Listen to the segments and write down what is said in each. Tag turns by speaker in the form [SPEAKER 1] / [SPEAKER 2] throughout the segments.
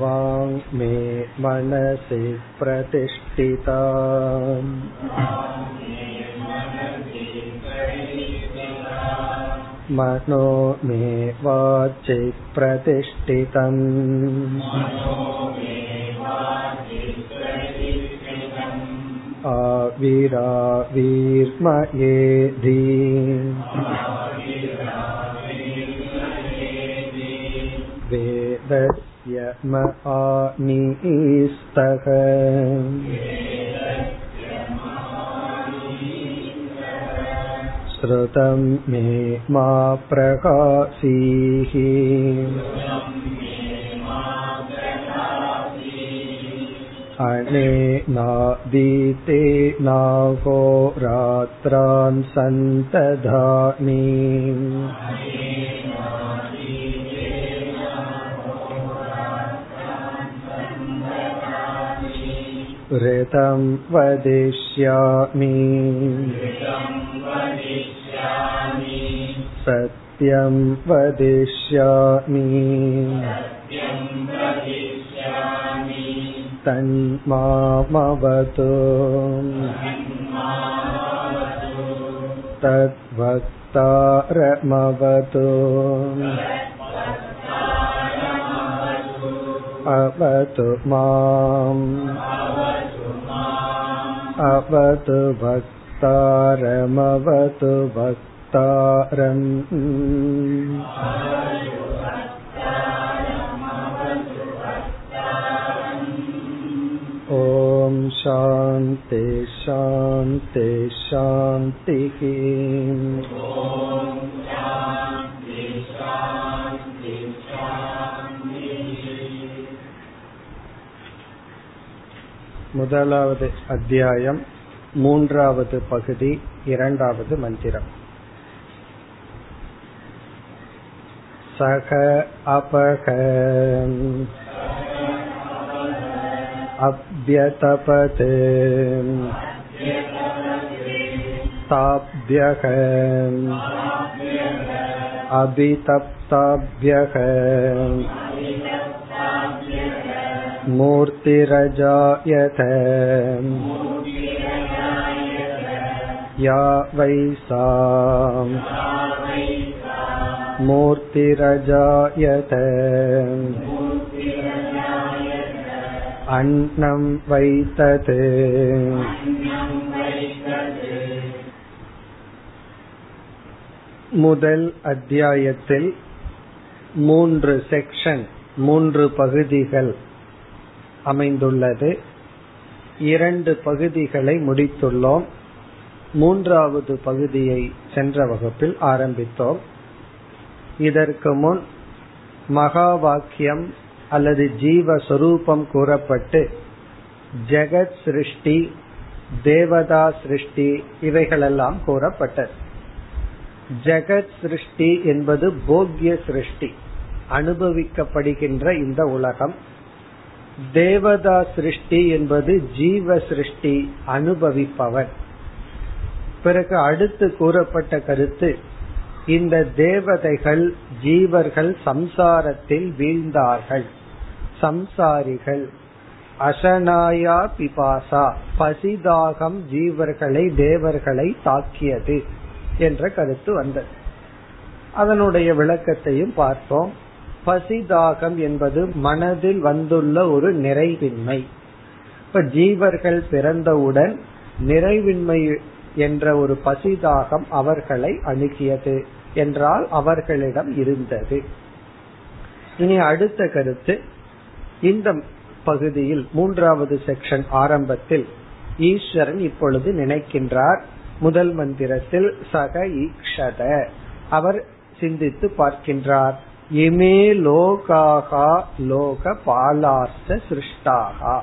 [SPEAKER 1] वाङ्मे मनसि प्रतिष्ठिता। मनो मे वाचि प्रतिष्ठितम्। आविरावीर्मयेधि वेदस्य म आनीस्तः श्रुतं मे मा प्रकाशीः अनेनादीते नाहोरात्रान् सन्तधामि ऋतं वदिष्यामि सत्यं वदिष्यामि तन्मामवतु तद्वक्तारमवतु अवतु माम् अवतु भक्तारमवतु भक्तारम् ॐ शान्ति शान्ति शान्तिः முதலாவது அத்தியாயம் மூன்றாவது பகுதி இரண்டாவது மந்திரம் சக அபக अभ्यतपत् ताभ्यः अभितप्ताभ्यः मूर्तिरजायत या वै सा मूर्तिरजायत अन्नं வைத்தது முதல் அத்தியாயத்தில் மூன்று செக்ஷன் மூன்று பகுதிகள் அமைந்துள்ளது. இரண்டு பகுதிகளை முடித்துள்ளோம். மூன்றாவது பகுதியை சென்ற வகுப்பில் ஆரம்பித்தோம். இதற்கு முன் மகா வாக்கியம் அல்லது ஜீவஸ்வரூபம் கூறப்பட்டு ஜெகத் சிருஷ்டி தேவதா சிருஷ்டி இவைகளெல்லாம் கூறப்பட்டது. ஜெகத் சிருஷ்டி என்பது போக்ய சிருஷ்டி அனுபவிக்கப்படுகின்ற இந்த உலகம். தேவதா சிருஷ்டி என்பது ஜீவ சிருஷ்டி அனுபவிப்பவர். பிறகு அடுத்து கூறப்பட்ட கருத்து இந்த தேவதைகள் ஜீவர்கள் சம்சாரத்தில் வீழ்ந்தார்கள். சம்சாரிகள் அசனாயா பிபாசா பசிதாகம் ஜீவர்களை தேவர்களை தாக்கியது என்ற கருத்து வந்தது. அதனுடைய விளக்கத்தையும் பார்த்தோம். பசிதாகம் என்பது மனதில் வந்துள்ள ஒரு நிறைவின்மை. இப்ப ஜீவர்கள் பிறந்தவுடன் நிறைவின்மை என்ற ஒரு பசிதாகம் அவர்களை அணுகியது என்றால் அவர்களிடம் இருந்தது. இனி அடுத்த கருத்து. இந்த பகுதியில் மூன்றாவது செக்ஷன் ஆரம்பத்தில் ஈஸ்வரன் இப்பொழுது நினைக்கின்றார் முதல் மந்திரத்தில் சக ஈக்ஷத. அவர் சிந்தித்து பார்க்கின்றார். இமே லோகாகா லோக பாலார்த்த சிருஷ்டாகா.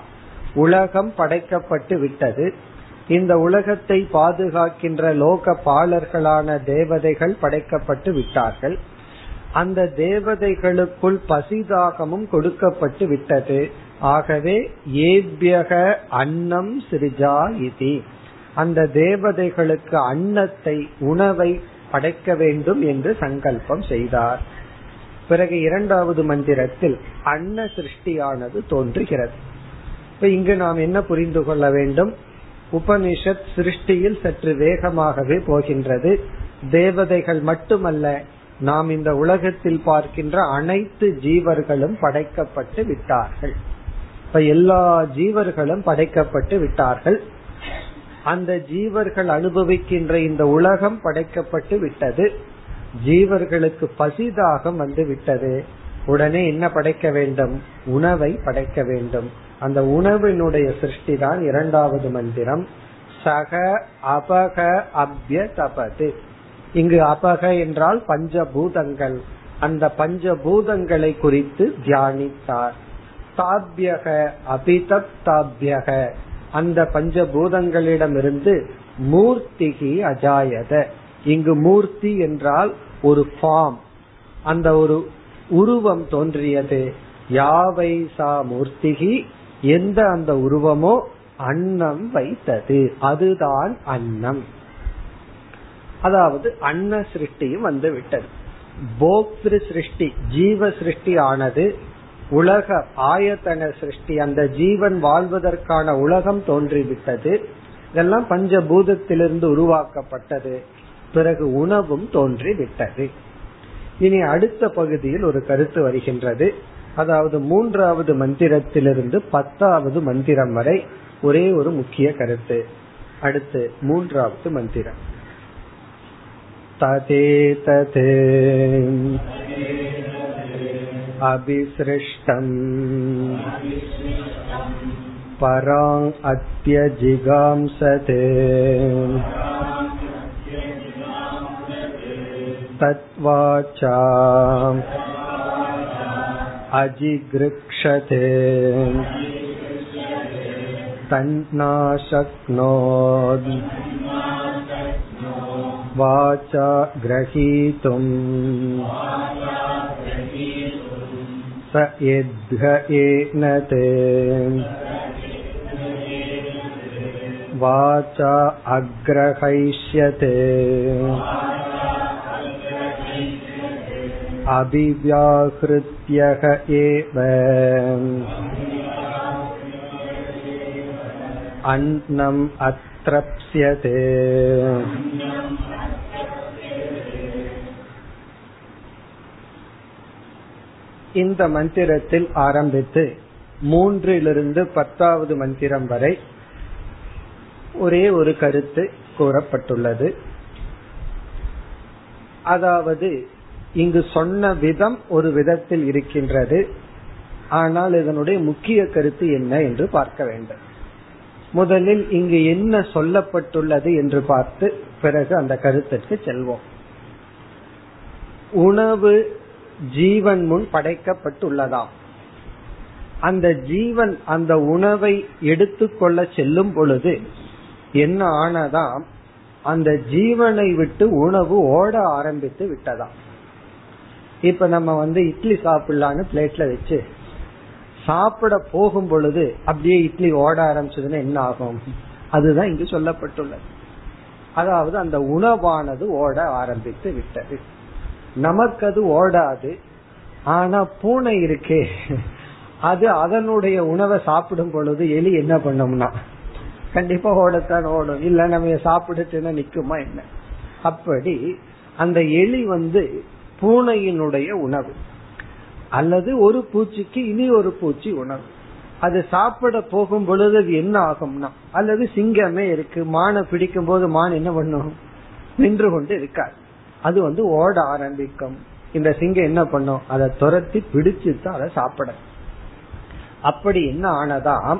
[SPEAKER 1] உலகம் படைக்கப்பட்டு விட்டது. இந்த உலகத்தை பாதுகாக்கின்ற லோக பாலர்களான தேவதைகள் படைக்கப்பட்டு விட்டார்கள். அந்த தேவதைகளுக்குள் பசிதாகமும் கொடுக்கப்பட்டு விட்டது. ஆகவே ஏபியக அன்னம் சிறிஜா இதி. அந்த தேவதைகளுக்கு அன்னத்தை உணவை படைக்க வேண்டும் என்று சங்கல்பம் செய்தார். பிறகு இரண்டாவது மந்திரத்தில் அன்ன சிருஷ்டியானது தோன்றுகிறது. இப்ப இங்கு நாம் என்ன புரிந்து கொள்ள வேண்டும்? உபனிஷத் சிருஷ்டியில் சற்று வேகமாகவே போகின்றது. தேவதைகள் மட்டுமல்ல நாம் இந்த உலகத்தில் பார்க்கின்ற அனைத்து ஜீவர்களும் படைக்கப்பட்டு விட்டார்கள். இப்ப எல்லா ஜீவர்களும் படைக்கப்பட்டு விட்டார்கள். அந்த ஜீவர்கள் அனுபவிக்கின்ற இந்த உலகம் படைக்கப்பட்டு விட்டது. ஜீவர்களுக்கு பசிதாகம் வந்து விட்டது உடனே என்ன படைக்க வேண்டும்? உணவை படைக்க வேண்டும். அந்த உணவினுடைய சிருஷ்டி தான் இரண்டாவது மந்திரம். சக அபக அபிய தபது இங்கு அபக என்றால் பஞ்சபூதங்கள். அந்த பஞ்சபூதங்களை குறித்து தியானித்தார். தாபியக அபிதப் தாபியக. அந்த பஞ்சபூதங்களிடமிருந்து மூர்த்திகி அஜாயத. இங்கு மூர்த்தி என்றால் ஒரு ஃபார்ம் அந்த ஒரு உருவம் தோன்றியது. யாவை சா மூர்த்திகி? எந்த அந்த உருவமோ அன்னம் வைத்தது. அதுதான் அன்னம். அதாவது அன்ன சிருஷ்டியும் வந்து விட்டது. போக்திரு சிருஷ்டி ஜீவ சிருஷ்டி ஆனது உலக ஆயத்தன சிருஷ்டி அந்த ஜீவன் வாழ்வதற்கான உலகம் தோன்றிவிட்டது. இதெல்லாம் பஞ்சபூதத்திலிருந்து உருவாக்கப்பட்டது. பிறகு உணவும் தோன்றிவிட்டது இனி அடுத்த பகுதியில் ஒரு கருத்து வருகின்றது அதாவது மூன்றாவது மந்திரத்திலிருந்து பத்தாவது மந்திரம் வரை ஒரே ஒரு முக்கிய கருத்து அடுத்து மூன்றாவது மந்திரம் तदेतत् अभिसृष्टम् पराङ् अत्यजिगांसते तत्वाचा अजिगृक्षते तन्नाशक्नोत् वाचा ग्रहीतुम् स यद्घयेन ते वाचा अग्रहैष्यते अभिव्याहृत्यः एव अन्नम् अत्रप्स्यते இந்த மந்திரத்தில் ஆரம்பித்து மூன்றிலிருந்து பத்தாவது மந்திரம் வரை ஒரே ஒரு கருத்து கூறப்பட்டுள்ளது அதாவது இங்கு சொன்ன விதம் ஒரு விதத்தில் இருக்கின்றது. ஆனால் இதனுடைய முக்கிய கருத்து என்ன என்று பார்க்க வேண்டும். முதலில் இங்கு என்ன சொல்லப்பட்டுள்ளது என்று பார்த்து பிறகு அந்த கருத்திற்கு செல்வோம். உணவு ஜீவன் முன் படைக்கப்பட்டுள்ளதாம். அந்த ஜீவன் அந்த உணவை எடுத்துக்கொள்ள செல்லும் பொழுது என்ன ஆனதாம்? அந்த ஜீவனை விட்டு உணவு ஓட ஆரம்பித்து விட்டதாம். இப்ப நம்ம வந்து இட்லி சாப்பிடலான்னு பிளேட்ல வச்சு சாப்பிட போகும் பொழுது அப்படியே இட்லி ஓட ஆரம்பிச்சதுன்னா என்ன ஆகும்? அதுதான் இங்கு சொல்லப்பட்டுள்ளது. அதாவது அந்த உணவானது ஓட ஆரம்பித்து விட்டது. நமக்கு அது ஓடாது ஆனா பூனை இருக்கே அது அதனுடைய உணவை சாப்பிடும் பொழுது எலி என்ன பண்ணும்னா கண்டிப்பா ஓடத்தான் ஓடும். இல்ல நம்ம சாப்பிடுச்சுன்னா நிக்குமா என்ன? அப்படி அந்த எலி வந்து பூனையினுடைய உணவு. அல்லது ஒரு பூச்சிக்கு இனி ஒரு பூச்சி உணவு. அது சாப்பிட போகும் பொழுது அது என்ன ஆகும்னா அல்லது சிங்கமே இருக்கு மானை பிடிக்கும் போது மான் என்ன பண்ணும்? நின்று கொண்டு இருக்காது அது வந்து ஓட ஆரம்பிக்கும். இந்த சிங்கம் என்ன பண்ணும்? அதை துரத்தி பிடிச்சு தான் அதை சாப்பிட அப்படி என்ன ஆனதாம்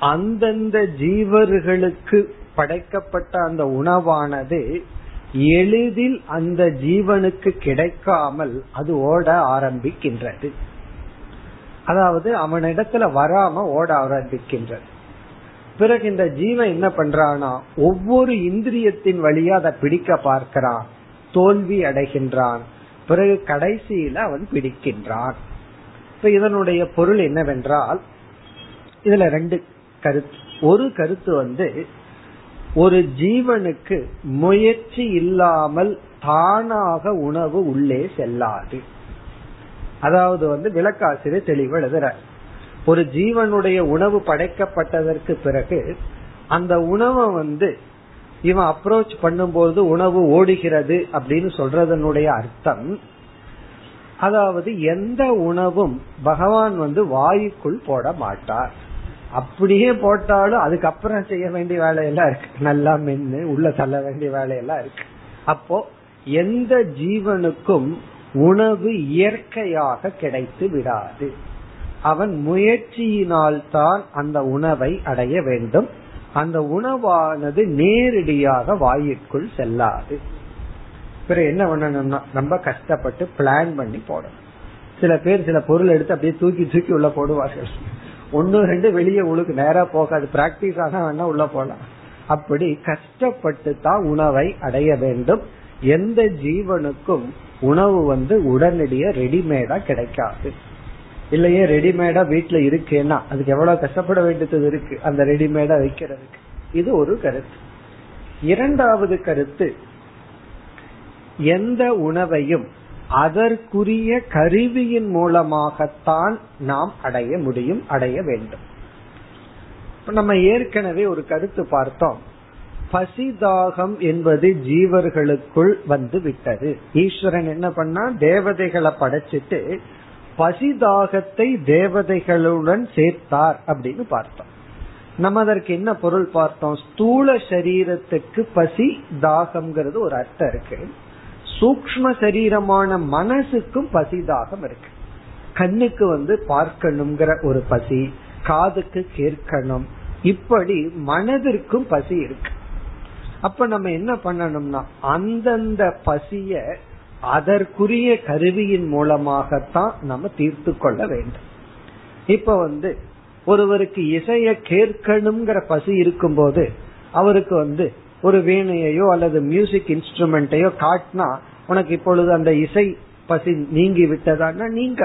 [SPEAKER 1] அந்தந்த ஜீவர்களுக்கு படைக்கப்பட்ட அந்த உணவானது எளிதில் அந்த ஜீவனுக்கு கிடைக்காமல் அது ஓட ஆரம்பிக்கின்றது. அதாவது அவனிடத்துல வராம ஓட ஆரம்பிக்கின்றது. பிறகு இந்த ஜீவன் என்ன பண்றானா ஒவ்வொரு இந்திரியத்தின் வழியா அதை பிடிக்க பார்க்கிறான் தோல்வி அடைகின்றான். பிறகு கடைசியில அவன் பிடிக்கின்றான். இப்ப இதனுடைய பொருள் என்னவென்றால் இதுல ரெண்டு கருத்து. ஒரு கருத்து வந்து ஒரு ஜீவனுக்கு முயற்சி இல்லாமல் தானாக உணவு உள்ளே செல்லாது. அதாவது வந்து விளக்காசிரியர் தெளிவு எழுதுற ஒரு ஜீவனுடைய உணவு படைக்கப்பட்டதற்கு பிறகு அந்த உணவை வந்து இவன் அப்ரோச் பண்ணும்போது உணவு ஓடுகிறது அப்படின்னு சொல்றதனுடைய அர்த்தம். அதாவது எந்த உணவும் பகவான் வந்து வாயுக்குள் போட மாட்டார். அப்படியே போட்டாலும் அதுக்கப்புறம் செய்ய வேண்டிய வேலையெல்லாம் இருக்கு. நல்லா மென்னு உள்ள தள்ள வேண்டிய வேலையெல்லாம் இருக்கு. அப்போ எந்த ஜீவனுக்கும் உணவு இயற்கையாக கிடைத்து விடாது. அவன் முயற்சியினால் தான் அந்த உணவை அடைய வேண்டும். அந்த உணவானது நேரடியாக வாயிற்குள் செல்லாது. பிறகு என்ன பண்ணணும்னா ரொம்ப கஷ்டப்பட்டு பிளான் பண்ணி போடணும். சில பேர் சில பொருள் எடுத்து அப்படியே தூக்கி தூக்கி உள்ள போடுவார்கள். ஒன்னு ரெண்டு வெளியே உழுக்கு நேரா போகாது பிராக்டிஸ் ஆக வேணா உள்ள போலாம். அப்படி கஷ்டப்பட்டு தான் உணவை அடைய வேண்டும். எந்த ஜீவனுக்கும் உணவு வந்து உடனடியா ரெடிமேடா கிடைக்காது. இல்லையே ரெடிமேடா வீட்டுல இருக்கேன்னா அதுக்கு எவ்வளவு கஷ்டப்பட வேண்டியது இருக்கு அந்த ரெடிமேடா வைக்கிறதுக்கு. இது ஒரு கருத்து. இரண்டாவது கருத்து எந்த உணவையும் அதற்குரிய கருவியின் மூலமாகத்தான் நாம் அடைய முடியும் அடைய வேண்டும். நம்ம ஏற்கனவே ஒரு கருத்து பார்த்தோம். பசிதாகம் என்பது ஜீவர்களுக்குள் வந்து விட்டது. ஈஸ்வரன் என்ன பண்ணா தேவதைகளை படைச்சிட்டு பசிதாகத்தை தேவதைகளுடன் சேர்த்தார் அப்படின்னு பார்த்தோம். நம்ம அதற்கு என்ன பொருள் பார்த்தோம்? ஸ்தூல சரீரத்துக்கு பசி தாகம்ங்கிறது ஒரு அர்த்தம் இருக்கு. சூக்ம சரீரமான மனசுக்கும் பசிதாகம் இருக்கு. கண்ணுக்கு வந்து பார்க்கணுங்கிற ஒரு பசி காதுக்கு கேட்கணும் இப்படி மனதிற்கும் பசி இருக்கு. அப்ப நம்ம என்ன பண்ணணும்னா அந்தந்த பசிய அதற்குரிய கருவியின் மூலமாகத்தான் நம்ம தீர்த்து கொள்ள வேண்டும். இப்ப வந்து ஒருவருக்கு இசைய கேட்கணுங்கிற பசி இருக்கும்போது அவருக்கு வந்து ஒரு வீணையோ அல்லது மியூசிக் இன்ஸ்ட்ருமெண்ட்டையோ காட்டினா உனக்கு இப்பொழுது அந்த இசை பசி நீங்கி விட்டதான்னா நீங்க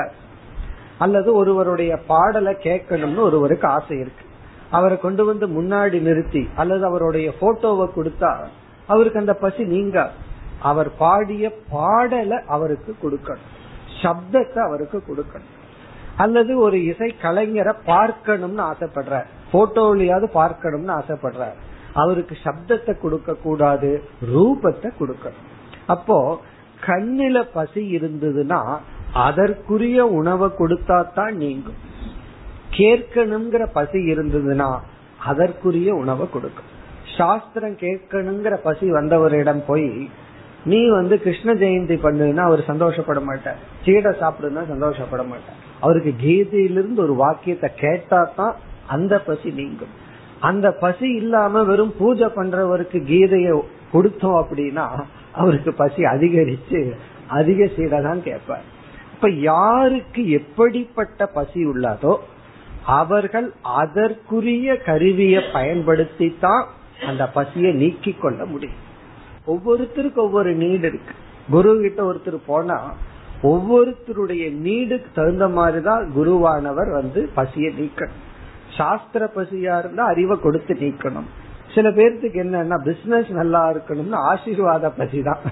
[SPEAKER 1] அல்லது ஒருவருடைய பாடலை கேட்கணும்னு ஒருவருக்கு ஆசை இருக்கு. அவரை கொண்டு வந்து முன்னாடி நிறுத்தி அல்லது அவருடைய போட்டோவை கொடுத்தா அவருக்கு அந்த பசி நீங்க அவர் பாடிய பாடலை அவருக்கு கொடுக்கணும். சப்தத்தை அவருக்கு கொடுக்கணும். அல்லது ஒரு இசை கலைஞரை பார்க்கணும்னு ஆசைப்படுற போட்டோலையாவது பார்க்கணும்னு ஆசைப்படுற அவருக்கு சப்தத்தை கொடுக்க கூடாது ரூபத்தை கொடுக்கணும் அப்போ கண்ணில பசி இருந்ததுன்னா அதற்குரிய உணவை கொடுத்தா தான் நீங்கும். கேட்கணுங்கிற பசி இருந்ததுன்னா அதற்குரிய உணவை கொடுக்கும். சாஸ்திரம் கேட்கணுங்கிற பசி வந்தவரிடம் போய் நீ வந்து கிருஷ்ண ஜெயந்தி பண்ணுன்னா அவர் சந்தோஷப்பட மாட்டார். சீடை சாப்பிடுனா சந்தோஷப்பட மாட்டார். அவருக்கு கீதையிலிருந்து ஒரு வாக்கியத்தை கேட்டா தான் அந்த பசி நீங்கும். அந்த பசி இல்லாம வெறும் பூஜை பண்றவருக்கு கீதைய கொடுத்தோம் அப்படின்னா அவருக்கு பசி அதிகரிச்சு அதிக சீடை தான் கேட்பார். இப்ப யாருக்கு எப்படிப்பட்ட பசி உள்ளதோ அவர்கள் அதற்குரிய கருவியை பயன்படுத்தி தான் அந்த பசியை நீக்கி கொள்ள முடியும். ஒவ்வொருத்தருக்கு ஒவ்வொரு நீடு இருக்கு. குரு கிட்ட ஒருத்தர் போனா ஒவ்வொருத்தருடைய நீடுக்கு தகுந்த மாதிரிதான் குருவானவர் வந்து பசியை நீக்கணும். சாஸ்திர பசியா இருந்தா அறிவை கொடுத்து நீக்கணும். சில பேர்த்துக்கு என்னன்னா பிசினஸ் நல்லா இருக்கணும்னு ஆசீர்வாத பசி தான்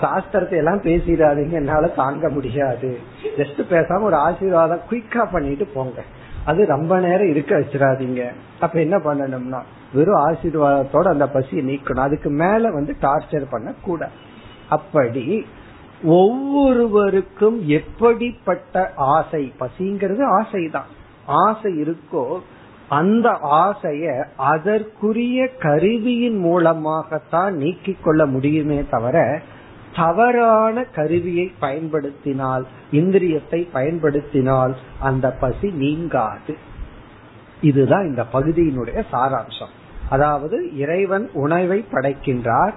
[SPEAKER 1] சாஸ்திரத்தை எல்லாம் பேசிடாதீங்க என்னால தாங்க முடியாது. ஜஸ்ட் பேசாம ஒரு ஆசீர்வாதம் குயிக்கா பண்ணிட்டு போங்க. அது ரொம்ப நேரம் இருக்க வச்சிடாதீங்க. அப்ப என்ன பண்ணணும்னா வெறும் ஆசீர்வாதத்தோட அந்த பசியை நீக்கணும். அதுக்கு மேல வந்து டார்ச்சர் பண்ண கூட அப்படி ஒவ்வொருவருக்கும் எப்படிப்பட்ட ஆசை? பசிங்கிறது ஆசைதான். ஆசை இருக்கோ அந்த ஆசைய அதற்குரிய கருவியின் மூலமாகத்தான் நீக்கிக் கொள்ள முடியுமே தவிர தவறான கருவியை பயன்படுத்தினால் இந்திரியத்தை பயன்படுத்தினால் அந்த பசி நீங்காது. இதுதான் இந்த பகுதியினுடைய சாராம்சம். அதாவது இறைவன் உணவை படைக்கின்றார்.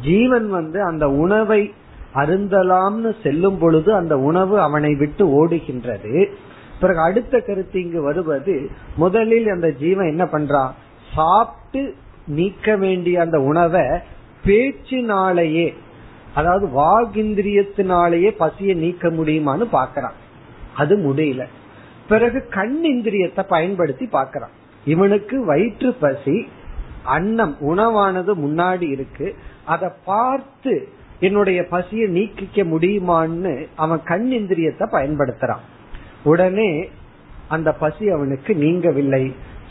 [SPEAKER 1] ஜீவன் வந்து அந்த உணவை அருந்தலாம்னு செல்லும் பொழுது அந்த உணவு அவனை விட்டு ஓடுகின்றது. பிறகு அடுத்த கருத்து இங்கு வருவது முதலில் அந்த ஜீவன் என்ன பண்றான் சாப்பிட்டு நீக்க வேண்டிய அந்த உணவை பேச்சினாலேயே அதாவது வாகிந்திரியத்தினாலேயே பசியை நீக்க முடியுமான்னு பாக்கிறான் அது முடியல. பிறகு கண் இந்திரியத்தை பயன்படுத்தி பாக்கிறான் இவனுக்கு வயிற்று பசி அன்னம் உணவானது முன்னாடி இருக்கு. அதை பார்த்து என்னுடைய பசியை நீக்கிக்க முடியுமான்னு அவன் கண் இந்திரியத்தை பயன்படுத்துறான். உடனே அந்த பசி அவனுக்கு நீங்கவில்லை.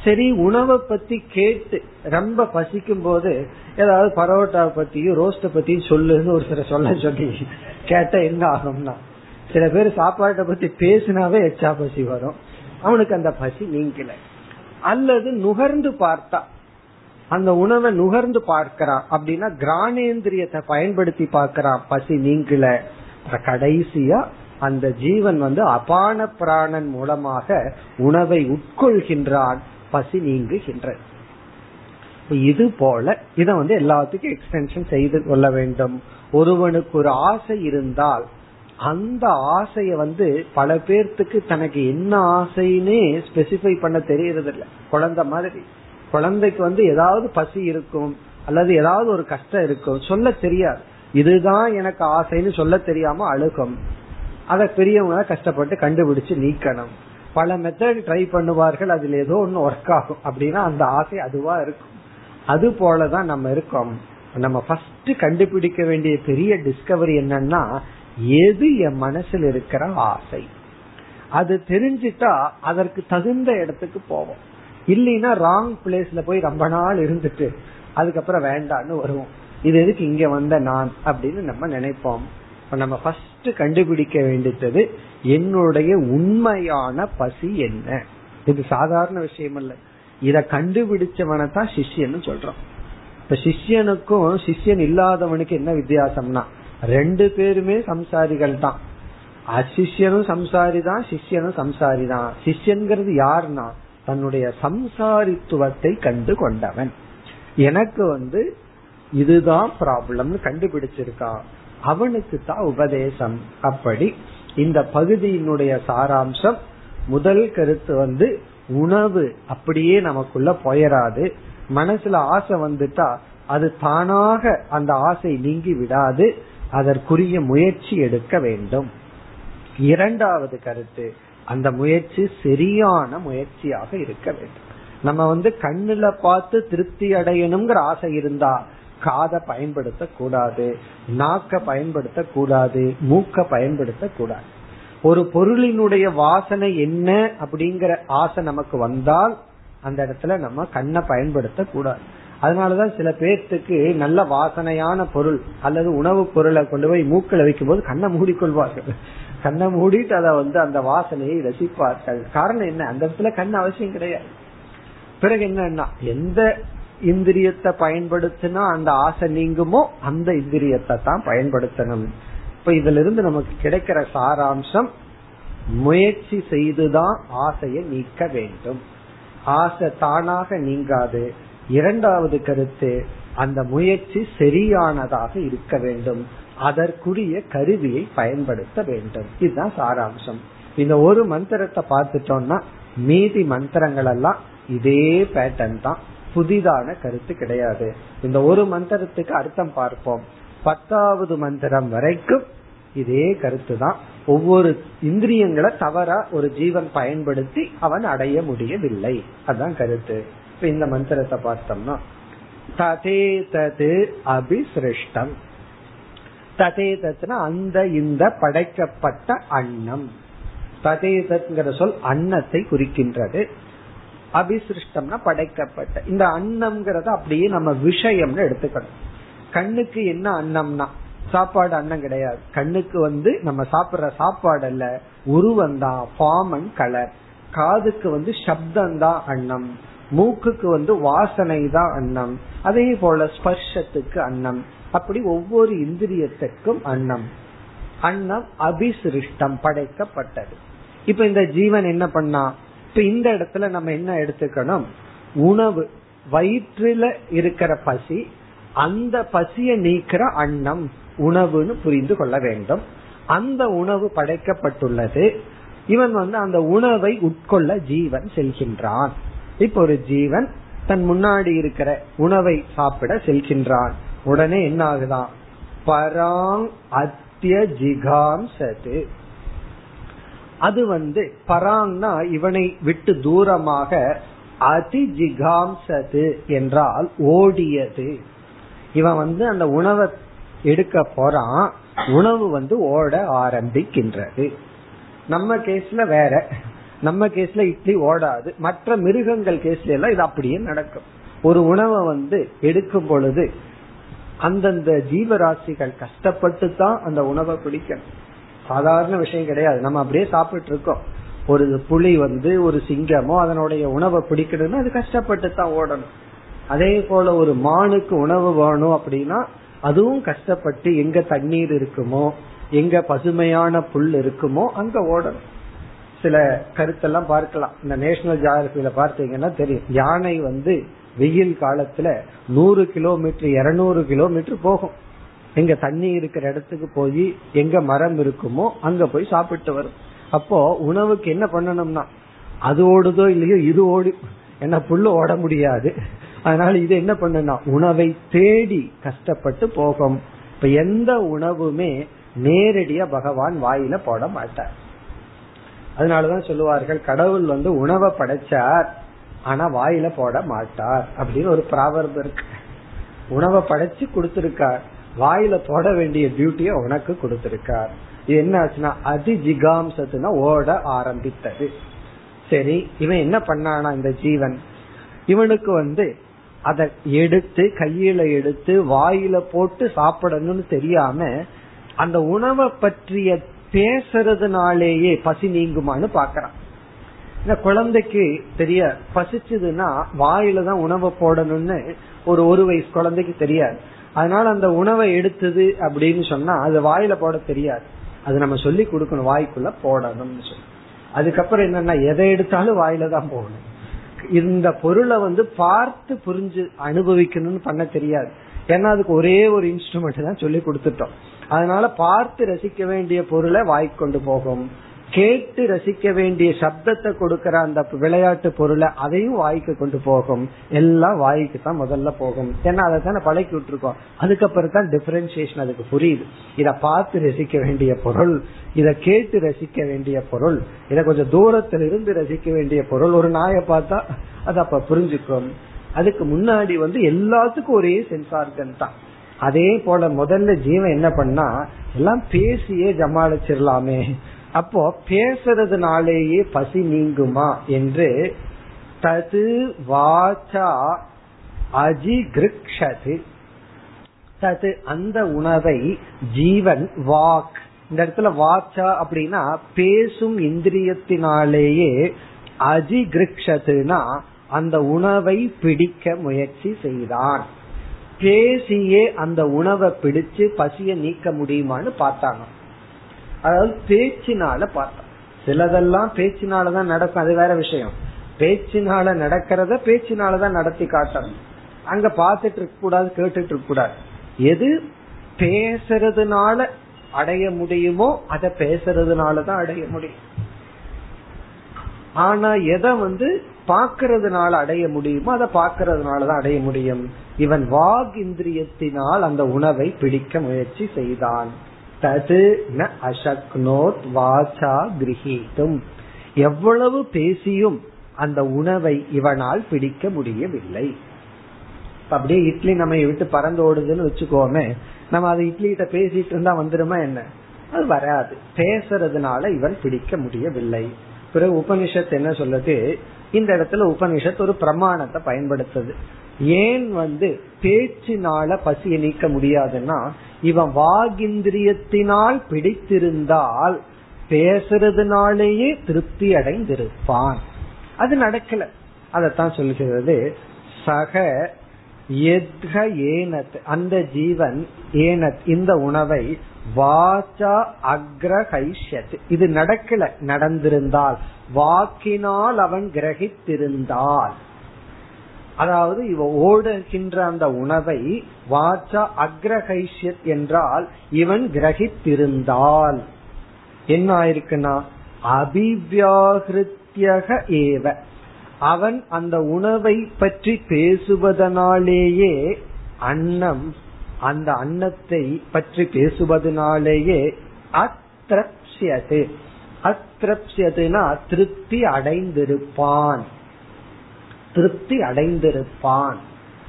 [SPEAKER 1] சரி உணவை பத்தி கேட்டு ரொம்ப பசிக்கும் போது ஏதாவது பரோட்டா பத்தியும் ரோஸ்ட பத்தியும் சொல்லுன்னு ஒரு சில சொல்ல சொல்லி கேட்ட என்ன ஆகும்னா சில பேர் சாப்பாட்டை பத்தி பேசினாவே எச்சா பசி வரும். அவனுக்கு அந்த பசி நீங்கல. அல்லது நுகர்ந்து பார்த்தா அந்த உணவை நுகர்ந்து பார்க்கிறான் அப்படின்னா கிரானேந்திரியத்தை பயன்படுத்தி பார்க்கிறான் பசி நீங்கல. கடைசியா அந்த ஜீவன் வந்து அபான பிராணன் மூலமாக உணவை உட்கொள்கின்றான் பசி நீங்குகின்ற இது போல இத வந்து எல்லாத்துக்கும் எக்ஸ்டென்ஷன் செய்து கொள்ள வேண்டும். ஒருவனுக்கு ஒரு ஆசை இருந்தால் அந்த ஆசைய வந்து பல பேர்த்துக்கு தனக்கு என்ன ஆசைன்னே ஸ்பெசிஃபை பண்ண தெரியறது இல்ல குழந்தை மாதிரி. குழந்தைக்கு வந்து ஏதாவது பசி இருக்கும் அல்லது ஏதாவது ஒரு கஷ்டம் இருக்கும் சொல்ல தெரியாது. இதுதான் எனக்கு ஆசைன்னு சொல்ல தெரியாம அழுகும். அதை பெரியவங்க கஷ்டப்பட்டு கண்டுபிடிச்சு நீக்கணும். பல மெத்தட் ட்ரை பண்ணுவார்கள் அதுல ஏதோ ஒன்னு ஒர்க் ஆகும் அப்படின்னா அந்த ஆசை அதுவா இருக்கும். அது போலதான் நம்ம இருக்கோம். நம்ம ஃபர்ஸ்ட் கண்டுபிடிக்க வேண்டிய பெரிய டிஸ்கவரி என்னன்னா எது என் மனசுல இருக்கிற ஆசை? அது தெரிஞ்சிட்டா அதற்கு தகுந்த இடத்துக்கு போவோம். இல்லைன்னா ராங் பிளேஸ்ல போய் ரொம்ப நாள் இருந்துட்டு அதுக்கப்புறம் வேண்டான்னு வருவோம். இது எதுக்கு இங்க வந்த நான் அப்படின்னு நம்ம நினைப்போம். நம்ம ஃபர்ஸ்ட் கண்டுபிடிக்க வேண்டியது என்னுடைய உண்மையான பசி என்ன? இது சாதாரண விஷயம் இல்ல இத கண்டுபிடிச்சவனை தான் சிஷ்யன்னு சொல்றோம். இப்ப சிஷ்யனுக்கும் சிஷ்யன் இல்லாதவனுக்கு என்ன வித்தியாசம்னா ரெண்டு பேருமே சம்சாரிகள் தான். அசிஷ்யனும் சம்சாரி தான் சிஷ்யனும் சம்சாரி தான். சிஷ்யன்கிறது யாருன்னா தன்னுடைய சம்சாரித்துவத்தை கண்டு கொண்டவன். எனக்கு வந்து இதுதான் ப்ராப்ளம்னு கண்டுபிடிச்சிருக்கான் அவனுக்கு தான் உபதேசம். அப்படி இந்த பகுதியினுடைய சாராம்சம் முதல் கருத்து வந்து உணவு. அப்படியே நமக்குள்ள போயராது. மனசுல ஆசை வந்துட்டா அது தானாக அந்த ஆசை நீங்கி விடாது. அதற்குரிய முயற்சி எடுக்க வேண்டும். இரண்டாவது கருத்து அந்த முயற்சி சரியான முயற்சியாக இருக்க வேண்டும். நம்ம வந்து கண்ணுல பார்த்து திருப்தி அடையணுங்கிற ஆசை இருந்தா காதை பயன்படுத்த கூடாது நாக்க பயன்படுத்த கூடாது மூக்க பயன்படுத்த கூடாது ஒரு பொருளினுடைய வாசனை என்ன அப்படிங்கிற ஆசை நமக்கு வந்தால் அந்த இடத்துல நம்ம கண்ணை பயன்படுத்த கூடாது அதனாலதான் சில பேர்த்துக்கு நல்ல வாசனையான பொருள் அல்லது உணவு பொருளை கொண்டு போய் மூக்கில் வைக்கும் போது கண்ணை மூடிக்கொள்வார்கள். கண்ணை மூடிட்டு அதை வந்து அந்த வாசனையை ரசிப்பார்கள். காரணம் என்ன? அந்த இடத்துல கண் அவசியம் கிடையாது. பிறகு என்னன்னா எந்த இந்திரியத்தை பயன்படுத்தினா அந்த ஆசை நீங்குமோ அந்த இந்திரியத்தை தான் பயன்படுத்தணும். இப்ப இதுல இருந்து நமக்கு கிடைக்கிற சாராம்சம் முயற்சி செய்துதான் ஆசையை நீக்க வேண்டும். ஆசை தானாக நீங்காது. இரண்டாவது கருத்து அந்த முயற்சி சரியானதாக இருக்க வேண்டும். அதற்குரிய கருவியை பயன்படுத்த வேண்டும். இதுதான் சாராம்சம். இந்த ஒரு மந்திரத்தை பார்த்துட்டோம்னா மீதி மந்திரங்கள் எல்லாம் இதே பேட்டர்ன் தான். புதிதான கருத்து கிடையாது. இந்த ஒரு மந்திரத்துக்கு அர்த்தம் பார்ப்போம். பத்தாவது மந்திரம் வரைக்கும் இதே கருத்து தான் ஒவ்வொரு இந்திரியங்களை தவறா ஒரு ஜீவன் பயன்படுத்தி அவன் அடைய முடியவில்லை. அதான் கருத்து. இப்ப இந்த மந்திரத்தை பார்த்தோம்னா ததே தது அபிசிருஷ்டம். ததே தத்னா அந்த இந்த படைக்கப்பட்ட அன்னம். ததே தத்ங்கிற சொல் அன்னத்தை குறிக்கின்றது. அபிசிருஷ்டம்னா படைக்கப்பட்ட. இந்த அன்னம்ங்கிறத அப்படியே நம்ம விஷயம்னு எடுத்துக்கணும். கண்ணுக்கு என்ன அன்னம்னா சாப்பாடு அன்னம் கிடையாது. கண்ணுக்கு வந்து நம்ம சாப்பிடுற சாப்பாடு அல்ல உருவம் தான் ஃபார்ம் அண்ட் கலர் காதுக்கு வந்து சப்தம் தான் அன்னம். மூக்குக்கு வந்து வாசனை தான் அன்னம். அதே போல ஸ்பர்ஷத்துக்கு அன்னம். அப்படி ஒவ்வொரு இந்திரியத்துக்கும் அன்னம். அன்னம் அபிசிருஷ்டம் படைக்கப்பட்டது. இப்ப இந்த ஜீவன் என்ன பண்ணா இப்ப இந்த இடத்துல நம்ம என்ன எடுத்துக்கணும்? உணவு. வயிற்றுல இருக்கிற பசி அந்த பசியை நீக்கிற அன்னம் உணவுன்னு புரிந்து கொள்ள வேண்டும். அந்த உணவு படைக்கப்பட்டுள்ளது. இவன் வந்து அந்த உணவை உட்கொள்ள ஜீவன் செல்கின்றான். இப்ப ஒரு ஜீவன் தன் முன்னாடி இருக்கிற உணவை சாப்பிட செல்கின்றான். உடனே என்ன ஆகுதான் பராங் அத்திய ஜிகாம் சது அது வந்து பராங்னா இவனை விட்டு தூரமாக அதிஜிகாம்சது என்றால் ஓடியது. இவன் வந்து அந்த உணவை எடுக்க போறான். உணவு வந்து ஓட ஆரம்பிக்கின்றது. நம்ம கேஸ்ல வேற. நம்ம கேஸ்ல இட்லி ஓடாது. மற்ற மிருகங்கள் கேஸ்ல எல்லாம் இது அப்படியே நடக்கும். ஒரு உணவை வந்து எடுக்கும் பொழுது அந்தந்த ஜீவராசிகள் கஷ்டப்பட்டு தான் அந்த உணவை பிடிக்கணும் சாதாரண விஷயம் கிடையாது. நம்ம அப்படியே சாப்பிட்டு இருக்கோம் ஒரு புலி வந்து ஒரு சிங்கமோ அதனுடைய உணவை பிடிக்கணும்னா அது கஷ்டப்பட்டு தான் ஓடணும். அதே போல ஒரு மானுக்கு உணவு வேணும் அப்படின்னா அதுவும் கஷ்டப்பட்டு எங்க தண்ணீர் இருக்குமோ எங்க பசுமையான புல் இருக்குமோ அங்க ஓடணும். சில கருத்தெல்லாம் பார்க்கலாம். இந்த நேஷனல் ஜியாகிரபியில பார்த்தீங்கன்னா தெரியும். யானை வந்து வெயில் காலத்துல நூறு கிலோமீட்டர் இருநூறு கிலோமீட்டர் போகும். எங்க தண்ணி இருக்கிற இடத்துக்கு போய் எங்க மரம் இருக்குமோ அங்க போய் சாப்பிட்டு வரும். அப்போ உணவுக்கு என்ன பண்ணணும்னா அது ஓடுதோ இல்லையோ இது ஓடி என்ன புல்லு ஓட முடியாது. அதனால இது என்ன பண்ணுனா உணவை தேடி கஷ்டப்பட்டு போகும். இப்ப எந்த உணவுமே நேரடியா பகவான் வாயில போட மாட்டார். அதனாலதான் சொல்லுவார்கள் கடவுள் வந்து உணவை படைச்சார் ஆனா வாயில போட மாட்டார் அப்படின்னு ஒரு ப்ராவர்பம் இருக்கு. உணவை படைச்சு கொடுத்திருக்கார். வாயில போட வேண்டிய டியூட்டிய உனக்கு கொடுத்திருக்கார். இது என்ன ஆச்சுன்னா அதி ஜிகாம்சத்துனா ஓட ஆரம்பித்தது. சரி இவன் என்ன பண்ணானா இந்த ஜீவன்? இவனுக்கு வந்து அதை எடுத்து கையில எடுத்து வாயில போட்டு சாப்பிடணும்னு தெரியாம அந்த உணவை பற்றிய பேசுறதுனாலேயே பசி நீங்குமான்னு பாக்கிறான். இந்த குழந்தைக்கு தெரிய பசிச்சதுன்னா வாயில தான் உணவை போடணும்னு ஒரு ஒரு வயசு குழந்தைக்கு தெரியாது. அதனால அந்த உணவை எடுத்தது அப்படின்னு சொன்னா அது வாயில போட தெரியாது. அது நம்ம சொல்லி கொடுக்கணும் வாய்க்குள்ள போடணும்னு சொல்லி. அதுக்கப்புறம் என்னன்னா எதை எடுத்தாலும் வாயில தான் போகணும் இந்த பொருளை வந்து பார்த்து புரிஞ்சு அனுபவிக்கணும்னு பண்ண தெரியாது. ஏன்னா அதுக்கு ஒரே ஒரு இன்ஸ்ட்ருமெண்ட் தான் சொல்லி கொடுத்துட்டோம். அதனால பார்த்து ரசிக்க வேண்டிய பொருளை வாய்க்கொண்டு போகும். கேட்டு ரசிக்க வேண்டிய சப்தத்தை கொடுக்கற அந்த விளையாட்டு பொருளை அதையும் வாய்க்கு கொண்டு போகும். எல்லாம் வாய்க்கு தான் முதல்ல போகும். ஏன்னா அதை தானே பழக்கி விட்டுருக்கோம். அதுக்கப்புறம் தான் டிஃபரன்சியேஷன் அதுக்கு புரியுது. இத பார்த்து ரசிக்க வேண்டிய பொருள் இத கேட்டு ரசிக்க வேண்டிய பொருள் இத கொஞ்சம் தூரத்தில் இருந்து ரசிக்க வேண்டிய பொருள் ஒரு நாயை பார்த்தா அது அப்ப புரிஞ்சுக்கும் அதுக்கு முன்னாடி வந்து எல்லாத்துக்கும் ஒரே சென்சார்கன் தான். அதே போல முதல்ல ஜீவன் என்ன பண்ணா எல்லாம் பேசியே ஜமாளிச்சிடலாமே அப்போ பேசுறதுனாலேயே பசி நீங்குமா என்று தது வாச்சா அஜிகிருக்ஷது. தது அந்த உணவை ஜீவன் வாக். இந்த இடத்துல வாச்சா அப்படின்னா பேசும் இந்திரியத்தினாலேயே அஜிகிருக்ஷதுனா அந்த உணவை பிடிக்க முயற்சி செய்தான். பேசியே அந்த உணவை பிடிச்சு பசிய நீக்க முடியுமான்னு பார்த்தாங்க. அதாவது பேச்சினால பார்த்தோம். சிலதெல்லாம் பேச்சினாலதான் நடக்கும். அது வேற விஷயம். பேச்சினால நடக்கிறத பேச்சினாலதான் நடத்தி காட்டணும். அங்க பாத்துட்டு இருக்க கூடாது கேட்டுட்டு இருக்க கூடாது. எது பேசுறதுனால அடைய முடியுமோ அத பேசுறதுனாலதான் அடைய முடியும். ஆனா எதை வந்து பாக்குறதுனால அடைய முடியுமோ அதை பாக்குறதுனாலதான் அடைய முடியும். இவன் வாக் இந்திரியத்தினால் அந்த உணவை பிடிக்க முயற்சி செய்தான். தது ந அசக்னோத் வாசா கிரகித்தும். எவ்வளவு பேசியும் அந்த உணவை இவனால் பிடிக்க முடியவில்லை. அப்படியே இட்லி நம்ம விட்டு பறந்து ஓடுதுன்னு வச்சுக்கோமே நம்ம அது இட்லி கிட்ட பேசிட்டு இருந்தா வந்துருமா என்ன? அது வராது. பேசுறதுனால இவன் பிடிக்க முடியவில்லை. பிறகு உபனிஷத் என்ன சொல்லுது? இந்த இடத்துல உபனிஷத் ஒரு பிரமாணத்தை பயன்படுத்துது. ஏன் வந்து பேச்சினால பசியை நீக்க முடியாதுன்னா இவன் வாகிந்திரியத்தினால் பிடித்திருந்தால் பேசுறதுனாலேயே திருப்தி அடைந்திருப்பான். அது நடக்கல. அதத்தான் சொல்கிறது சக எத்க ஏனத் அந்த ஜீவன் ஏனத் இந்த உணவை வாச்சா அக்ரஹைஷ்யத். இது நடக்கல நடந்திருந்தால். வாக்கினால் அவன் கிரகித்திருந்தால். அதாவது இவ ஓடுகின்ற அந்த உணவை வாச்சா அக்ரஹைஷ்யத் என்றால் இவன் கிரகித்திருந்தால். என்ன ஆயிருக்குன்னா அபிவியாகிருத்தியக ஏவ. அவன் அந்த உணவை பற்றி பேசுவதனாலேயே அன்னம் அந்த அன்னத்தை பற்றி பேசுவதனாலேயே அத்திரப்சியது அத்திரப்சியதுனா திருப்தி அடைந்திருப்பான். திருப்தி அடைந்திருப்பான்.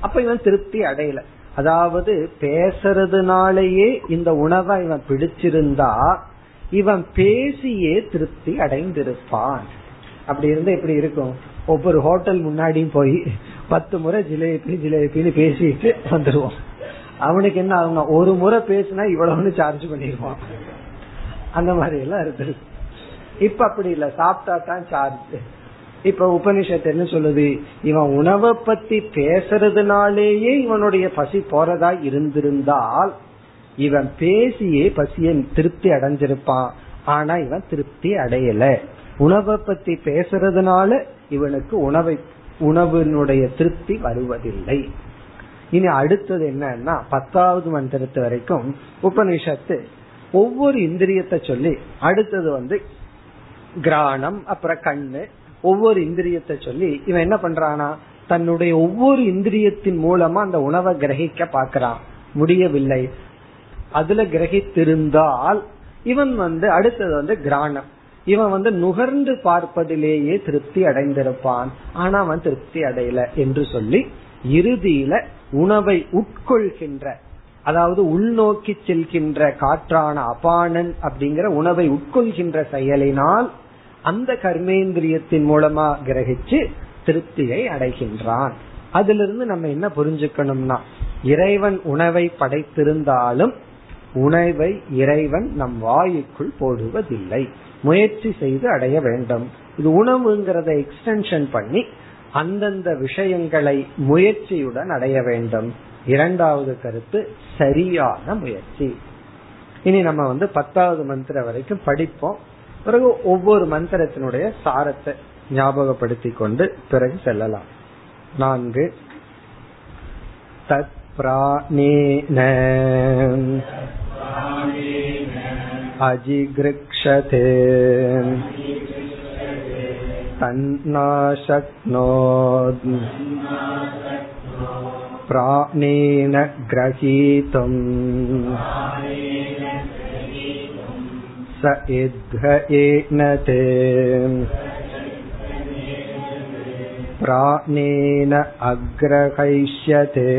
[SPEAKER 1] அப்ப இவன் திருப்தி அடையல. அதாவது பேசுறதுனாலேயே இந்த உணவை இவன் பிடிச்சிருந்தா இவன் பேசியே திருப்தி அடைந்திருப்பான். அப்படி இருந்தா எப்படி இருக்கும்? ஒவ்வொரு ஹோட்டல் முன்னாடியும் போய் பத்து முறை ஜிலேபி ஜிலேபின்னு பேசிட்டு வந்துருவோம். அவனுக்கு என்ன அவங்க ஒரு முறை பேசினா இவ்வளவுன்னு சார்ஜ் பண்ணிடுவான். அந்த மாதிரி எல்லாம் இருக்குது இப்ப அப்படி இல்ல. சாப்பிட்டா தான் சார்ஜ் இப்ப உபனிஷத்து என்ன சொல்லுது இவன் உணவை பத்தி பேசுறதுனாலேயே இவனுடைய பசி போறதா இருந்திருந்தால் இவன் பேசியே பசிய திருப்தி அடைஞ்சிருப்பான். ஆனா இவன் திருப்தி அடையல. உணவை பத்தி பேசுறதுனால இவனுக்கு உணவை உணவினுடைய திருப்தி வருவதில்லை. இனி அடுத்தது என்னன்னா பத்தாவது மந்திரத்து வரைக்கும் உபனிஷத்து ஒவ்வொரு இந்திரியத்தை சொல்லி அடுத்தது வந்து கிராணம் அப்புறம் கண்ணு ஒவ்வொரு இந்திரியத்தை சொல்லி இவன் என்ன பண்றானா தன்னுடைய ஒவ்வொரு இந்திரியத்தின் மூலமா அந்த உணவை கிரகிக்க பாக்குறான் முடியவில்லை. அதுல கிரகித்திருந்தால் இவன் வந்து அடுத்தது வந்து கிராணம். இவன் வந்து நுகர்ந்து பார்ப்பதிலேயே திருப்தி அடைந்திருப்பான். ஆனா அவன் திருப்தி அடையல என்று சொல்லி இறுதியில உணவை உட்கொள்கின்ற அதாவது உள்நோக்கி செல்கின்ற காற்றான அபானன் அப்படிங்கிற உணவை உட்கொள்கின்ற செயலினால் அந்த கர்மேந்திரியத்தின் மூலமா கிரகிச்சு திருப்தியை அடைகின்றான். அதிலிருந்து நம்ம என்ன புரிஞ்சுக்கணும்னா இறைவன் உணவை படைத்திருந்தாலும் உணவை இறைவன் நம் வாயுக்குள் போடுவதில்லை. முயற்சி செய்து அடைய வேண்டும். இது உணவுங்கிறத எக்ஸ்டென்ஷன் பண்ணி அந்தந்த விஷயங்களை முயற்சியுடன் அடைய வேண்டும். இரண்டாவது கருத்து சரியான முயற்சி. இனி நம்ம வந்து பத்தாவது மந்திர வரைக்கும் படிப்போம். பிறகு ஒவ்வொரு மந்திரத்தினுடைய சாரத்தை ஞாபகப்படுத்தி கொண்டு பிறகு செல்லலாம் நான்கு தத் பிராணேன अजिगृक्षते तन्नाशक्नोत् प्राणेन ग्रहीतुम् स इद्घयेन ते प्राणेन अग्रहैष्यते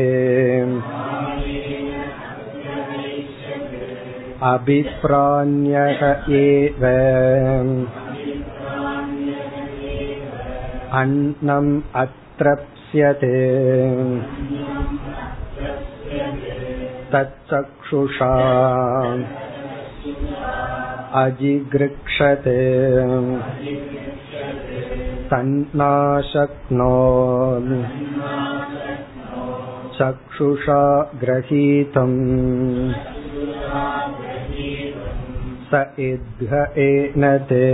[SPEAKER 1] अभिप्राण्यः एव अन्नम् अत्रप्स्यते तच्चक्षुषा अजिगृक्षते तन्नाशक्नो चक्षुषा ग्रहीतम् स इद्घ एन ते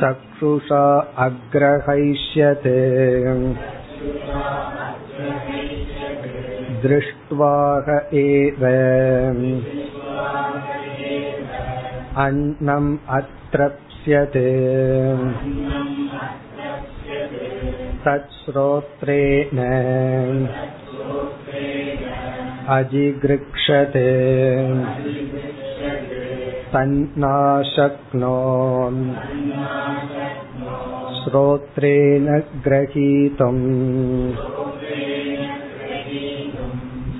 [SPEAKER 1] चक्षुषा अग्रहैष्यते दृष्ट्वाह एव अन्नम् अत्रप्स्यते। तच्छ्रोत्रेण अजिगृक्षते तन्नाशक्नो श्रोत्रेण ग्रहीतुम्।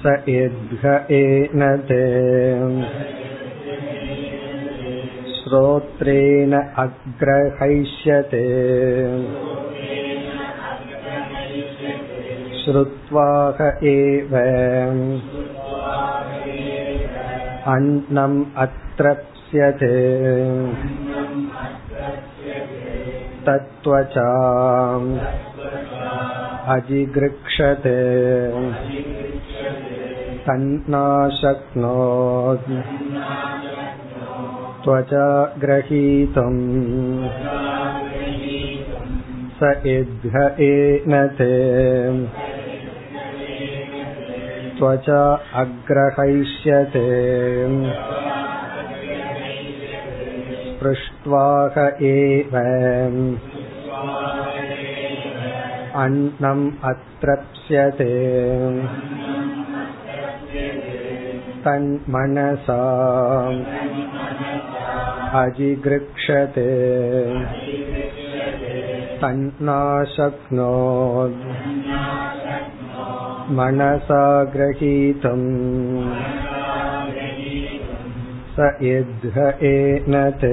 [SPEAKER 1] स इद्घ एन ते। श्रोत्रेण अग्रहैष्यते श्रुत्वाह एव अन्नम् अत्रप्स्यते तत्त्वचा अजिगृक्षते तन्नाशक्नोत् त्वचा ग्रहीतुम् स इद्घ एन ते त्वचा अग्रहैष्यते स्पृष्ट्वाह एव अन्नम् अत्रप्स्यते तन्मनसा अजिगृक्षते तन्नाशक्नोत् मनसा गृहीतम् स यद्ध एनत्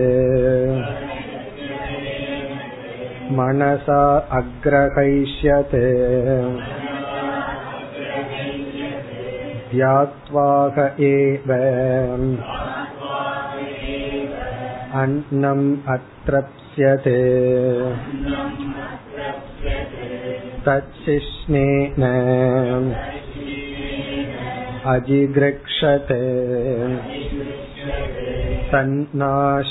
[SPEAKER 1] मनसा अग्रहैष्यत् ध्यात्वाह एव अन्नम् अत्रप्स्यते। तच्छिष्णेन। अजिगृक्षते। तन्नाशक्नोत्।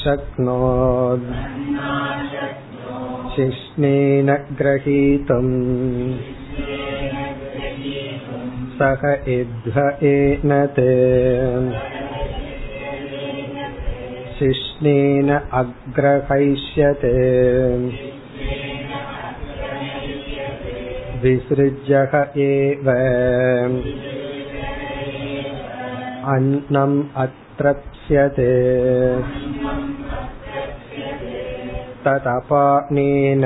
[SPEAKER 1] शिष्णेन ग्रहीतुम्। सह इद्ध एनते। शिष्णेन अग्रहैष्यते विसृज्यः एव अन्नम् अत्रप्स्यते तदपानेन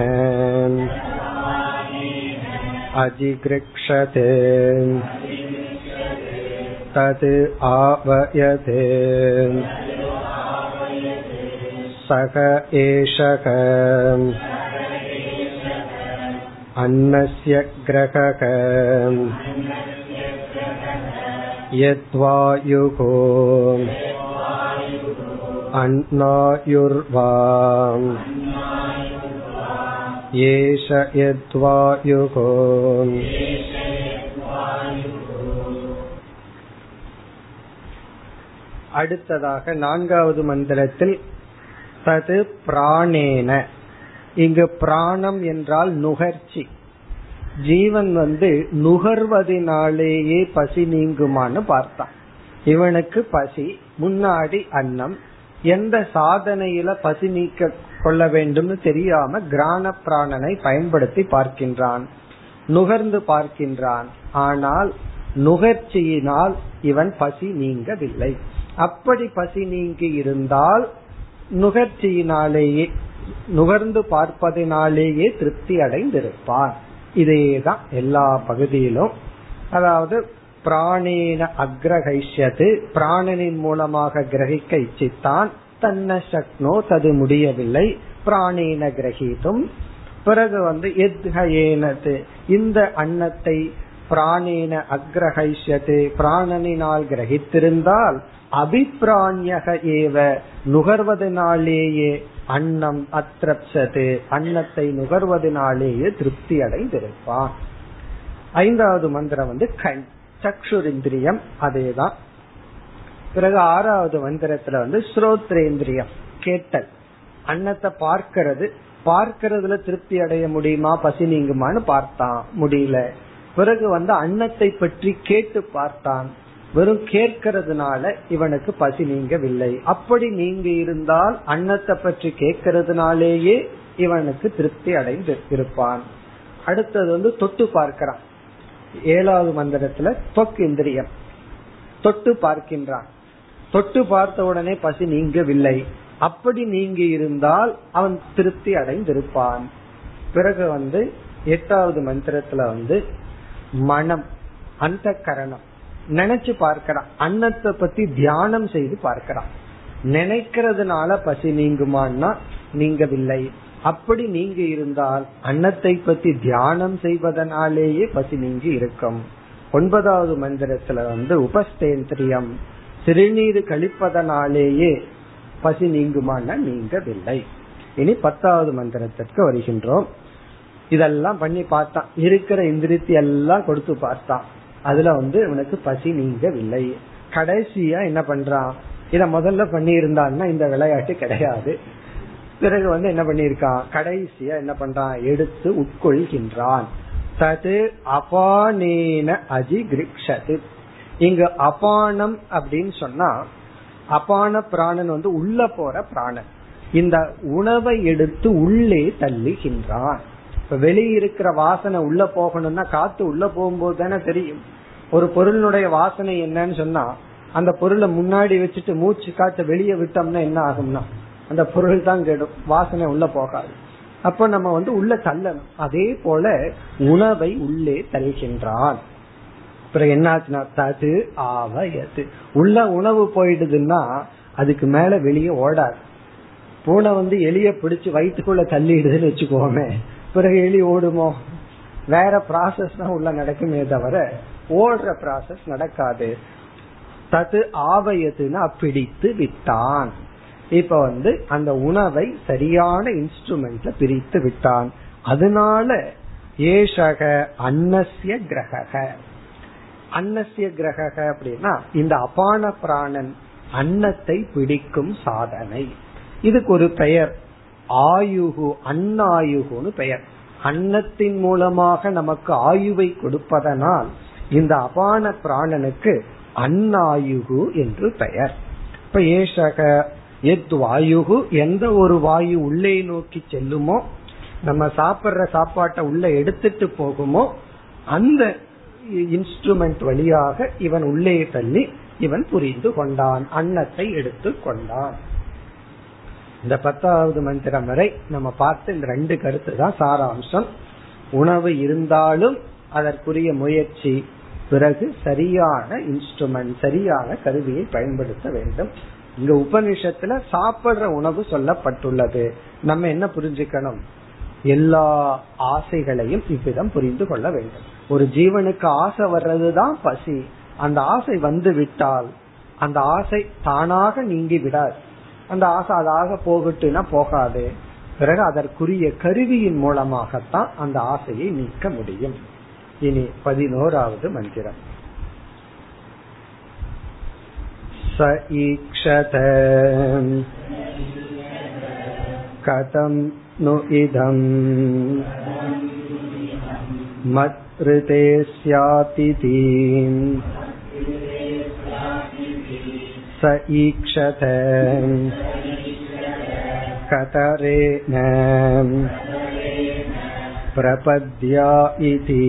[SPEAKER 1] अजिगृक्षते तत् आवयते सः एषः अन्नस्य ग्रहक यद्वायुः अन्नायुर्वा एष यद्वायुः அடுத்ததாக நான்காவது மந்திரத்தில் தது பிராணேன. இங்கு பிராணம் என்றால் நுகர்ச்சி. ஜீவன் வந்து நுகர்வதனாலேயே பசி நீங்குமான்னு பார்த்தான் இவனுக்கு பசி முன்னாடி அன்னம் எந்த சாதனையில பசி நீக்க கொள்ள வேண்டும்னு தெரியாம கிரான பிராணனை பயன்படுத்தி பார்க்கின்றான். நுகர்ந்து பார்க்கின்றான். ஆனால் நுகர்ச்சியினால் இவன் பசி நீங்கவில்லை. அப்படி பசி நீங்கி இருந்தால் நுகர்ச்சியினாலேயே நுகர்ந்து பார்ப்பதினாலேயே திருப்தி அடைந்திருப்பார். இதேதான் எல்லா பகுதியிலும். அதாவது பிராணேன அக்ரகைஷ்யது பிராணனின் மூலமாக கிரகிக்க இச்சித்தான். தன்ன சக்னோ தது முடியவில்லை. பிராணேன கிரகித்தும் பிறகு வந்து எத்ஹயேனது இந்த அன்னத்தை பிராணேன அக்ரஹைஷ்யது பிராணனினால் கிரகித்திருந்தால் அபிப்பிராணியக ஏவ நுகர்வதனாலேயே அன்னம் அத்திரப்சது அன்னத்தை நுகர்வதனாலேயே திருப்தி அடைந்திருப்பான் ஐந்தாவது மந்திரம் வந்து கண். சக்ஷுரிந்திரியம் அதேதான். பிறகு ஆறாவது மந்திரத்துல வந்து ஸ்ரோத்ரேந்திரியம் கேட்டல். அன்னத்தை பார்க்கிறது. பார்க்கறதுல திருப்தி அடைய முடியுமா? பசி நீங்குமான்னு பார்த்தான். முடியல. பிறகு வந்து அன்னத்தை பற்றி கேட்டு பார்த்தான். வெறும் கேட்கறதுனால இவனுக்கு பசி நீங்கவில்லை. அப்படி நீங்க இருந்தால் அன்னத்தை பற்றி கேட்கறதுனாலேயே இவனுக்கு திருப்தி அடைந்து இருப்பான். அடுத்தது வந்து தொட்டு பார்க்கிறான். ஏழாவது மந்திரத்துல தொக்கு இந்திரியம். தொட்டு பார்க்கின்றான். தொட்டு பார்த்த உடனே பசி நீங்கவில்லை. அப்படி நீங்கி இருந்தால் அவன் திருப்தி அடைந்திருப்பான். பிறகு வந்து எட்டாவது மந்திரத்துல வந்து மனம் அந்த கரணம் நினைச்சு பார்க்கிறான். அன்னத்தை பத்தி தியானம் செய்து பார்க்கிறான். நினைக்கிறதுனால பசி நீங்குமான்னா நீங்கவில்லை. அப்படி நீங்க இருந்தால் அன்னத்தை பத்தி தியானம் செய்வதனாலேயே பசி நீங்கி இருக்கும். ஒன்பதாவது மந்திரத்துல வந்து உபஸ்தேந்திரியம் சிறுநீர் கழிப்பதனாலேயே பசி நீங்குமான்னா நீங்கவில்லை. இனி பத்தாவது மந்திரத்திற்கு வருகின்றோம். இதெல்லாம் பண்ணி பார்த்தான். இருக்கிற இந்திரித்தி எல்லாம் கொடுத்து பார்த்தான். அதுல வந்து இவனுக்கு பசி நீங்கவில்லை. கடைசியா என்ன பண்றான்? இத முதல்ல பண்ணி இருந்தான்னா இந்த விளையாட்டு கிடையாது. பிறகு வந்து என்ன பண்ணிருக்கான் கடைசியா என்ன பண்றான்? எடுத்து உட்கொள்கின்றான். தது அபானேன அஜிகிரிக்ஷது. இங்கு அபானம் அப்படின்னு சொன்னா அபான பிராணன் வந்து உள்ள போற பிராணன். இந்த உணவை எடுத்து உள்ளே தள்ளுகின்றான். இப்ப வெளியே இருக்கிற வாசனை உள்ள போகணும்னா காத்து உள்ள போகும்போது தானே தெரியும். ஒரு பொருளினுடைய வாசனை என்னன்னு சொன்னா அந்த பொருளை முன்னாடி வச்சுட்டு மூச்சு காத்த வெளியே விட்டோம்னா என்ன ஆகும்னா அந்த பொருள் தான் கெடும். வாசனை உள்ள போகாது. அப்ப நம்ம வந்து உள்ள தள்ளணும். அதே போல உணவை உள்ளே தருகின்றான் பிறகு என்னாச்சுன்னா தது ஆவயது. உள்ள உணவு போயிடுதுன்னா அதுக்கு மேல வெளியே ஓடாது. பூனை வந்து எலிய பிடிச்சு வயிற்றுக்குள்ள தள்ளிடுதுன்னு வச்சுக்கோமே. பிறகு எலி ஓடுமோ? வேற ப்ராசஸ் தான் உள்ள நடக்குமே தவிர ஓடுற ப்ராசஸ் நடக்காது. தது ஆவயதுன்னா பிடித்து விட்டான். இப்ப வந்து அந்த உணவை சரியான இன்ஸ்ட்ருமெண்ட்ல பிரித்து விட்டான். அதனால ஏஷக அன்னசிய கிரக அன்னசிய கிரக அப்படின்னா இந்த அபான பிராணன் அன்னத்தை பிடிக்கும் சாதனை. இதுக்கு ஒரு பெயர். ஆயுகு அன்னாயுகுன்னு பெயர். அன்னத்தின் மூலமாக நமக்கு ஆயுவை கொடுப்பதனால் இந்த அபான பிராணனுக்கு அன்னாயுகு என்று பெயர். இப்ப ஏஷக எத் வாயுகு எந்த ஒரு வாயு உள்ளே நோக்கி செல்லுமோ நம்ம சாப்பிடுற சாப்பாட்டை உள்ள எடுத்துட்டு போகுமோ அந்த இன்ஸ்ட்ருமெண்ட் வழியாக இவன் உள்ளே தள்ளி இவன் புரிந்து கொண்டான் அன்னத்தை எடுத்து கொண்டான். இந்த பத்தாவது மந்திரம் வரை நம்ம பார்த்த இந்த ரெண்டு கருத்து தான் சாராம்சம். உணவு இருந்தாலும் அதற்குரிய முயற்சி பிறகு சரியான இன்ஸ்ட்ருமெண்ட் சரியான கருவியை பயன்படுத்த வேண்டும். இங்க உபனிஷத்துல சாப்பிடுற உணவு சொல்லப்பட்டுள்ளது. நம்ம என்ன புரிஞ்சுக்கணும்? எல்லா ஆசைகளையும் இவ்விதம் புரிந்து கொள்ள வேண்டும். ஒரு ஜீவனுக்கு ஆசை வர்றதுதான் பசி. அந்த ஆசை வந்து விட்டால் அந்த ஆசை தானாக நீங்கி விடாது. அந்த ஆசை அதாக போகட்டுனா போகாது பிறகு அதற்குரிய கருவியின் மூலமாகத்தான் அந்த ஆசையை நீக்க முடியும் இனி பதினோராவது மந்திரம் स ईक्षत कथं नु इदम् मत्कृते स्यातिति स ईक्षत कतरेण प्रपद्या इति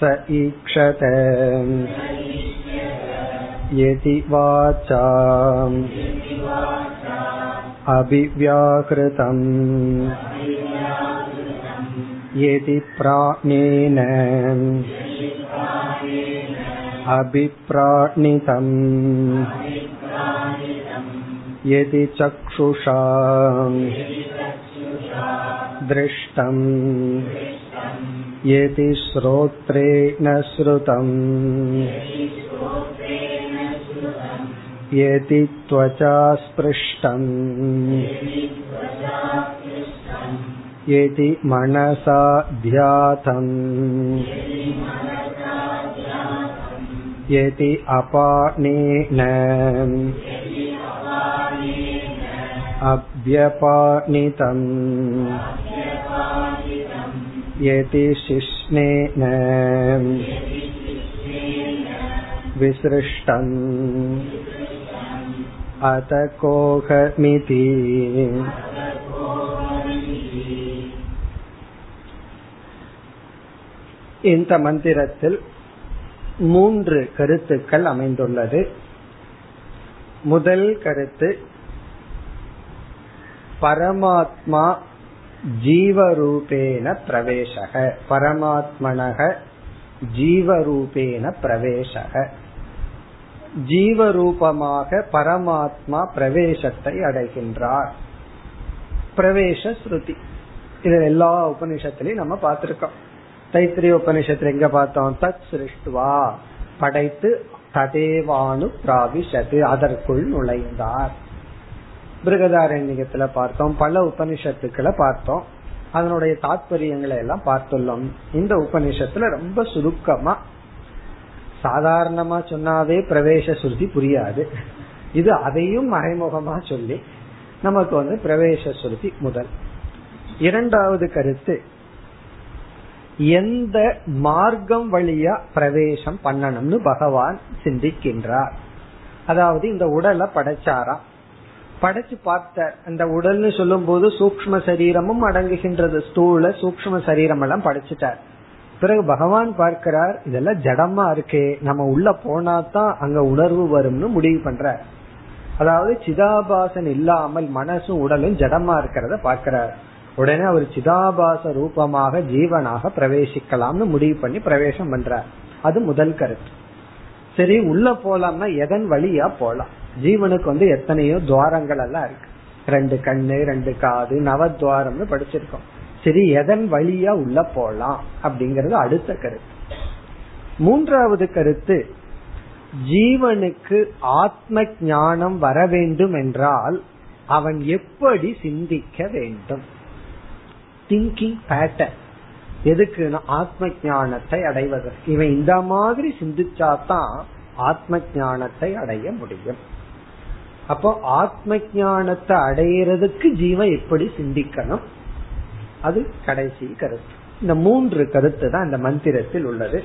[SPEAKER 1] स ईक्षत यदि वाचा अभिव्याकृतम् यदि प्राणेन अभिप्राणितम् यदि चक्षुषा दृष्टम् यदि श्रोत्रेण श्रुतम् यदि त्वचा स्पृष्टम् यदि मनसा ध्यातम् यदि अपानेन अभ्यपानितम् यदि शिष्णेन विसृष्टम् अत कोहमिति இந்த மந்திரத்தில் மூன்று கருத்துக்கள் அமைந்துள்ளது. முதல் கருத்து பரமாத்மா ஜீவரூபேன பிரவேசக. பரமாத்மனக ஜீவரூபேன பிரவேசக. ஜீவரூபமாக பரமாத்மா பிரவேசத்தை அடைகின்றார். பிரவேச ஸ்ருதி. இது எல்லா உபனிஷத்திலையும் நம்ம பார்த்திருக்கோம். தைத்திரிய உபனிஷத்துல எங்க பார்த்தோம்? தத் சிருஷ்டுவா. படைத்து ததேவானு பிராவிஷது அதற்குள் நுழைந்தார். பிருகதாரண்யத்துல பார்த்தோம் பல உபனிஷத்துக்களை பார்த்தோம். அதனுடைய தாத்பரியங்களை எல்லாம் பார்த்துள்ளோம். இந்த உபனிஷத்துல ரொம்ப சுருக்கமா. சாதாரணமா சொன்னாவே பிரவேச சுருதி புரியாது. இது அதையும் மறைமுகமா சொல்லி நமக்கு வந்து பிரவேச சுருதி முதல். இரண்டாவது கருத்து எந்த மார்க்கம் வழியா பிரவேசம் பண்ணணும்னு பகவான் சிந்திக்கின்றார். அதாவது இந்த உடலை படைச்சாரா படைச்சு பார்த்த அந்த உடல்னு சொல்லும் போது சூக்ம சரீரமும் அடங்குகின்றது. ஸ்தூல சூக்ம சரீரம் எல்லாம் படைச்சிட்டார். பிறகு பகவான் பார்க்கிறார் இதெல்லாம் ஜடமா இருக்கே. நம்ம உள்ள போனா தான் அங்க உணர்வு வரும்னு முடிவு பண்ற அதாவது சிதாபாசன் இல்லாமல் மனசும் உடலும் ஜடமா இருக்கிறத பாக்கிறார் உடனே அவர் சிதாபாச ரூபமாக ஜீவனாக பிரவேசிக்கலாம்னு முடிவு பண்ணி பிரவேசம் பண்றார். அது முதல் கருத்து. சரி உள்ள போலாம்னா எதன் வழியா போலாம்? ஜீவனுக்கு வந்து எத்தனையோ துவாரங்கள் எல்லாம் இருக்கு. ரெண்டு கண்ணு ரெண்டு காது நவத்வாரம்னு படிச்சிருக்கோம். சரி எதன் வழியா உள்ள போலாம் அப்படிங்கறது அடுத்த கருத்து. மூன்றாவது கருத்து ஜீவனுக்கு ஆத்ம ஞானம் வர வேண்டும் என்றால் அவன் எப்படி சிந்திக்க வேண்டும்? திங்கிங் பேட்டர்ன் எதுக்குன்னா ஆத்ம ஞானத்தை அடைவதற்கு இவன் இந்த மாதிரி சிந்திச்சாதான் ஆத்ம ஞானத்தை அடைய முடியும். அப்போ ஆத்ம ஞானத்தை அடையிறதுக்கு ஜீவன் எப்படி சிந்திக்கணும்? அது கடைசி கருத்து. இந்த மூன்று கருத்து தான் இந்த மந்திரத்தில் உள்ளது.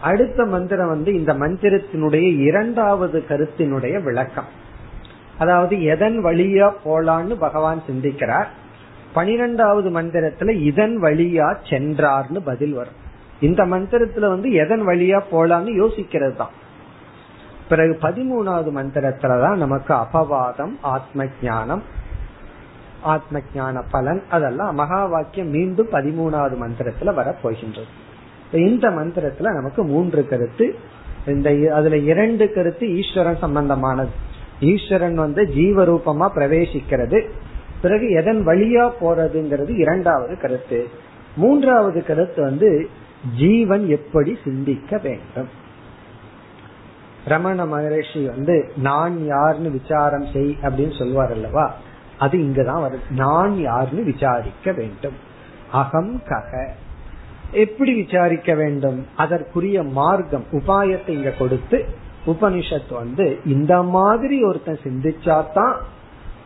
[SPEAKER 1] அடுத்த மந்திரம் வந்து இந்த மந்திரத்தினுடைய இரண்டாவது கருத்தினுடைய விளக்கம். அதாவது எதன் வழியா போலான்னு பகவான் சிந்திக்கிறார். பனிரெண்டாவது மந்திரத்துல இதன் வழியா சென்றார்னு பதில் வரும். இந்த மந்திரத்துல வந்து எதன் வழியா போலான்னு யோசிக்கிறது தான் பிறகு பதிமூணாவது மந்திரத்துலதான் நமக்கு அபவாதம் ஆத்ம ஞானம் ஆத்ம ஞான பலன் அதெல்லாம் மகா வாக்கியம் மீண்டும் பதிமூணாவது மந்திரத்துல வரப்போகின்றது. இந்த மந்திரத்துல நமக்கு மூன்று கருத்து. இந்த அதுல இரண்டு கருத்து ஈஸ்வரன் சம்பந்தமானது. ஈஸ்வரன் வந்து ஜீவரூபமா பிரவேசிக்கிறது. பிறகு எதன் வழியா போறதுங்கிறது இரண்டாவது கருத்து. மூன்றாவது கருத்து வந்து ஜீவன் எப்படி சிந்திக்க வேண்டும். ரமண மகரிஷி வந்து நான் யாருன்னு விசாரம் செய் அப்படின்னு சொல்வார் அல்லவா? அது இங்கதான் வருது. நான் யாருன்னு விசாரிக்க வேண்டும். அகம் கக. எப்படி விசாரிக்க வேண்டும்? அதற்குரிய மார்க்கம் உபாயத்தை இங்க கொடுத்து உபனிஷத் வந்து இந்த மாதிரி ஒருத்தன் சிந்திச்சாதான்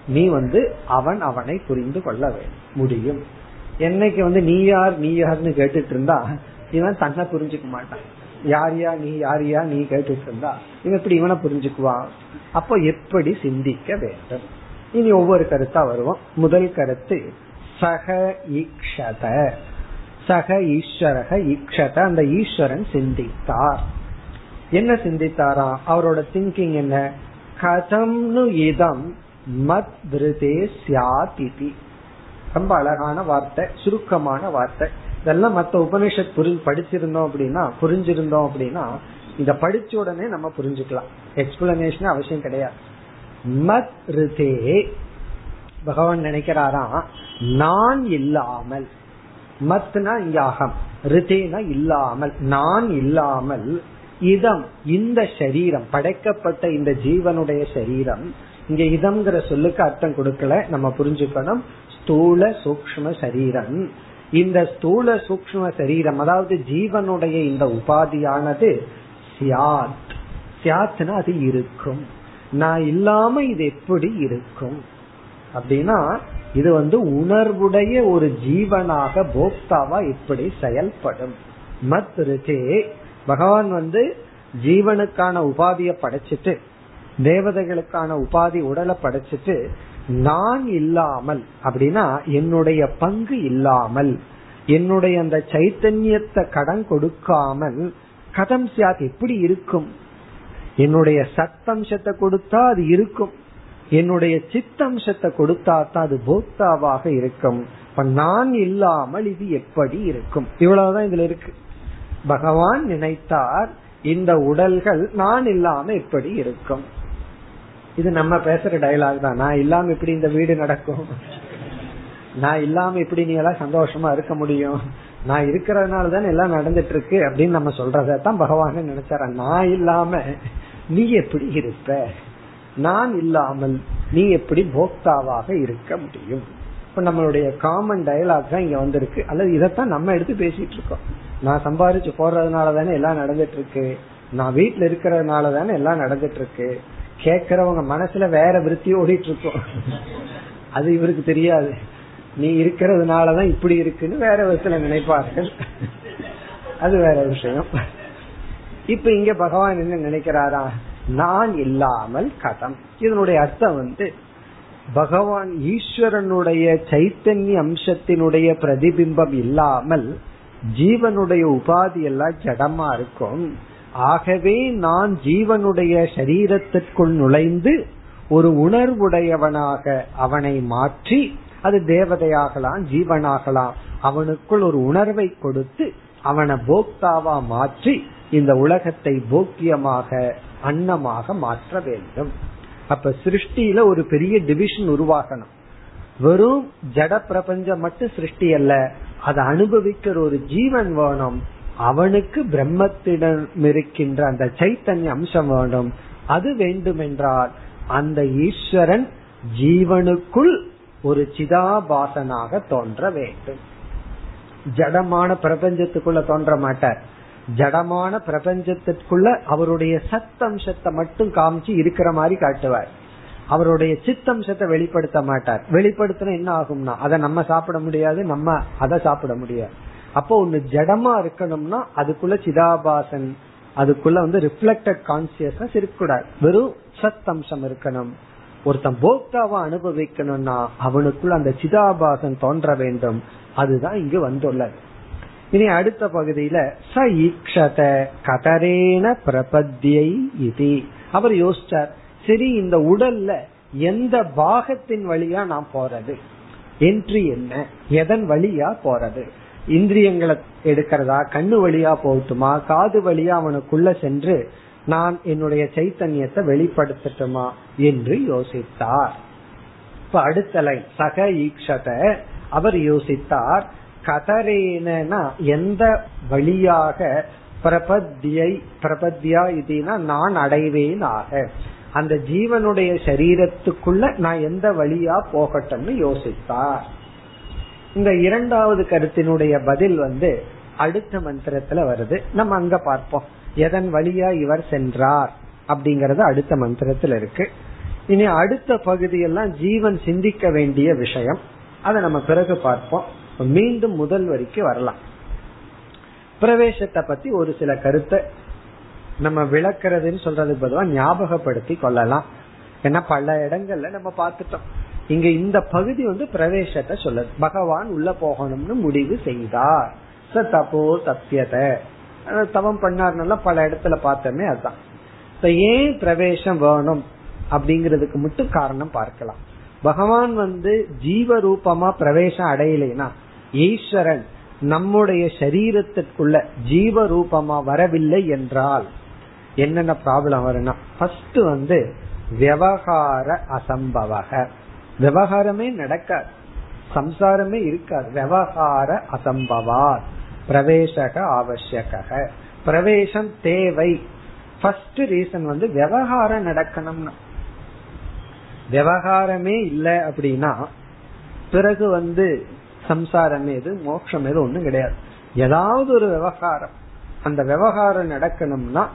[SPEAKER 1] நீ வந்து அவன் அவனை புரிந்து கொள்ள முடியும். என்னைக்கு வந்து நீ யார் நீ யார்னு கேட்டுட்டு இருந்தா இவன் தன்னை புரிஞ்சுக்க மாட்டான். யார் யா நீ யார் யா நீ கேட்டுட்டு இருந்தா இவன் எப்படி இவனை புரிஞ்சுக்குவான் அப்போ எப்படி சிந்திக்க வேண்டும்? இனி ஒவ்வொரு கருத்தா வருவோம். முதல் கருத்து சக ஈக்ஷத. சக ஈஸ்வரக ஈக்ஷத. அந்த ஈஸ்வரன் சிந்தித்தார். என்ன சிந்தித்தாரா? அவரோட திங்கிங் என்ன? கதம்னு இதம் மத் விருதே சியாதிதி ரொம்ப அழகான வார்த்தை சுருக்கமான வார்த்தை. இதெல்லாம் மத்த உபனிஷத் புரி படிச்சிருந்தோம் அப்படின்னா புரிஞ்சிருந்தோம் அப்படின்னா இத படிச்ச உடனே நம்ம புரிஞ்சுக்கலாம். எக்ஸ்பிளனேஷன் அவசியம் கிடையாது. மத் ரிதே பகவான் நினைக்கிறாராம் நான் இல்லாமல். மத்னா இங்க அகம் ரிதேனா இல்லாமல். நான் இல்லாமல் இதம் இந்த சரீரம் படைக்கப்பட்ட இந்த ஜீவனுடைய சரீரம் இங்க இதம்ங்கிற சொல்லுக்கு அர்த்தம் கொடுக்கல. நம்ம புரிஞ்சுக்கணும். ஸ்தூல சூக்ம சரீரம். இந்த ஸ்தூல சூக்ம சரீரம் அதாவது ஜீவனுடைய இந்த உபாதியானது சியாத் சியாத்னா அது இருக்கும். நான் இல்லாம இது எப்படி இருக்கும்? அப்படின்னா இது வந்து உணர்வுடைய ஒரு ஜீவனாக போக்தாவா இப்படி செயல்படும். மத் இருக்கே பகவான் வந்து ஜீவனுக்கான உபாதியை படைச்சிட்டு தேவதைகளுக்கான உபாதி உடலை படைச்சிட்டு நான் இல்லாமல் அப்படின்னா என்னுடைய பங்கு இல்லாமல் என்னுடைய அந்த சைத்தன்யத்தை கடன் கொடுக்காமல் கதம் சாத் எப்படி இருக்கும்? என்னுடைய சத்தம்சத்தை கொடுத்தா அது இருக்கும். என்னுடைய சித்தம்சத்தை கொடுத்தா தான் அது போக்தாவாக இருக்கும். இப்ப நான் இல்லாமல் இது எப்படி இருக்கும்? இவ்வளவுதான் இதுல இருக்கு. பகவான் நினைத்தார் இந்த உடல்கள் நான் இல்லாம எப்படி இருக்கும்? இது நம்ம பேசுற டயலாக் தான். நான் இல்லாம எப்படி இந்த வீடு நடக்கும். நான் இல்லாம இப்படி நீ எல்லாம் சந்தோஷமா இருக்க முடியும். நான் இருக்கிறதுனால தானே எல்லாம் நடந்துட்டு இருக்கு அப்படின்னு நம்ம சொல்றதான் பகவான் நினைச்சார. நான் இல்லாம நீ எப்படி இருப்ப? நான் இல்லாமல் நீ எப்படி போக்தாவாக இருக்க முடியும்? இப்ப நம்மளுடைய காமன் டயலாக் தான் இங்க வந்திருக்கு. அல்லது இதைத்தான் நம்ம எடுத்து பேசிட்டு இருக்கோம். நான் சம்பாரிச்சு போடுறதுனால தானே எல்லாம் நடந்துட்டு இருக்கு. நான் வீட்டுல இருக்கிறதுனால தானே எல்லாம் நடந்துட்டு இருக்கு. கேக்குறவங்க மனசுல வேற விருத்தி ஓடிட்டு இருக்கோம். அது இவருக்கு தெரியாது. நீ இருக்கிறதுனாலதான் இப்படி இருக்குன்னு வேற விதத்துல நினைப்பார்கள். அது வேற விஷயம். இப்ப இங்க பகவான் என்ன நினைக்கிறாரா? நான் இல்லாமல் கதம். இதனுடைய அர்த்தம் வந்து பகவான் ஈஸ்வரனுடைய சைத்தன்ய அம்சத்தினுடைய பிரதிபிம்பம் இல்லாமல் ஜீவனுடைய உபாதி எல்லாம் ஜடமா இருக்கும். ஆகவே நான் ஜீவனுடைய சரீரத்திற்குள் நுழைந்து ஒரு உணர்வுடையவனாக அவனை மாற்றி அது தேவதையாகலாம் ஜீவனாகலாம் அவனுக்குள் ஒரு உணர்வை கொடுத்து அவனை போக்தாவா மாற்றி இந்த உலகத்தை போக்கியமாக அன்னமாக மாற்ற வேண்டும். அப்ப சிருஷ்டியில ஒரு பெரிய டிவிஷன் உருவாகணும். வெறும் ஜட பிரபஞ்சம் மட்டும் சிருஷ்டி அல்ல அதை அனுபவிக்கிற ஒரு ஜீவன் வேணும். அவனுக்கு பிரம்மத்திடம் இருக்கின்ற அந்த சைத்தன்ய அம்சம் வேணும் அது வேண்டுமென்றால் அந்த ஈஸ்வரன் ஜீவனுக்குள் ஒரு சிதாபாசனாக தோன்ற வேண்டும். ஜடமான பிரபஞ்சத்துக்குள்ள தோன்ற மாட்டார். ஜடமான பிரபஞ்சத்திற்குள்ள அவருடைய சத்தம்சத்தை மட்டும் காமிச்சு இருக்கிற மாதிரி காட்டுவார். அவருடைய சித்தம்சத்தை வெளிப்படுத்த மாட்டார். வெளிப்படுத்தின என்ன ஆகும்னா அதை நம்ம சாப்பிட முடியாது நம்ம அதை சாப்பிட முடியாது. அப்போ ஒண்ணு ஜடமா இருக்கணும்னா அதுக்குள்ள சிதாபாசன் அதுக்குள்ள வந்து ரிஃப்ளெக்டட் கான்சியஸ்னஸ் இருக்கக்கூடாது. வெறும் சத்தம்சம் இருக்கணும். ஒருத்தன் போக்தாவா அனுபவிக்கணும்னா அவனுக்குள்ள அந்த சிதாபாசன் தோன்ற வேண்டும். அதுதான் இங்கு வந்துள்ளது. இனி அடுத்த பகுதியில ச ஈக்ஷத கதரேன பிரபத்தியை இது. அவர் யோசிச்சார் சரி இந்த உடல்ல எந்த பாகத்தின் வழியா நான் போறது? என்ட்ரி என்ன? எதன் வழியா போறது? இந்திரியங்களை எடுக்கிறதா? கண்ணு வழியா போகட்டுமா? காது வழியா அவனுக்குள்ள சென்று நான் என்னுடைய சைத்தன்யத்தை வெளிப்படுத்தட்டுமா என்று யோசித்தார். இப்ப அடுத்த லைன் சக ஈக்ஷத. அவர் யோசித்தார் கதரேனா எந்த வழியாக பிரபத்தியை பிரபத்தியா இதுனா நான் அடைவேன் ஆக அந்த ஜீவனுடைய சரீரத்துக்குள்ள நான் எந்த வழியா போகட்டும்னு யோசித்தார். இந்த இரண்டாவது கருத்தினுடைய பதில் வந்து அடுத்த மந்திரத்துல வருது. நம்ம அங்க பார்ப்போம். எதன் வழியா இவர் சென்றார் அப்படிங்கறது அடுத்த மந்திரத்துல இருக்கு. இனி அடுத்த பகுதியெல்லாம் ஜீவன் சிந்திக்க வேண்டிய விஷயம். அதை நம்ம பிறகு பார்ப்போம். மீண்டும் முதல் வரைக்கும் வரலாம். பிரவேசத்தை பத்தி ஒரு சில கருத்தை நம்ம விளக்குறதுன்னு சொல்றதுக்கு பதிலாக ஞாபகப்படுத்தி கொள்ளலாம். ஏன்னா பல இடங்கள்ல நம்ம பார்த்துட்டோம். இங்க இந்த பகுதி வந்து பிரவேசத்தை சொல்லுது. பகவான் உள்ள போகணும்னு முடிவு செய்தார். ச தபோ சத்தியத தவம் பண்ணார்னால பல இடத்துல பார்த்தோமே அதுதான். இப்ப ஏன் பிரவேசம் வேணும் அப்படிங்கறதுக்கு மட்டும் காரணம் பார்க்கலாம். பகவான் வந்து ஜீவ ரூபமா பிரவேசம் அடையலைனா ஈஸ்வரன் நம்முடைய சரீரத்திற்குள்ள ஜீவ ரூபமா வரவில்லை என்றால் என்னென்ன ப்ராப்ளம் வரும்னா ஃபர்ஸ்ட் வந்து விவகார அசம்பவக. விவகாரமே நடக்காது. சம்சாரமே இருக்காது. விவகார அசம்பவா பிரவேசக ஆவசியக பிரவேசம் தேவை. ஃபர்ஸ்ட் ரீசன் வந்து விவகாரம் நடக்கணும்னா. விவகாரமே இல்லை அப்படின்னா பிறகு வந்து சம்சாரம் எது மோட்சம் எது ஒண்ணும் கிடையாது. ஏதாவது ஒரு விவகாரம். அந்த விவகாரம் நடக்கணும்னா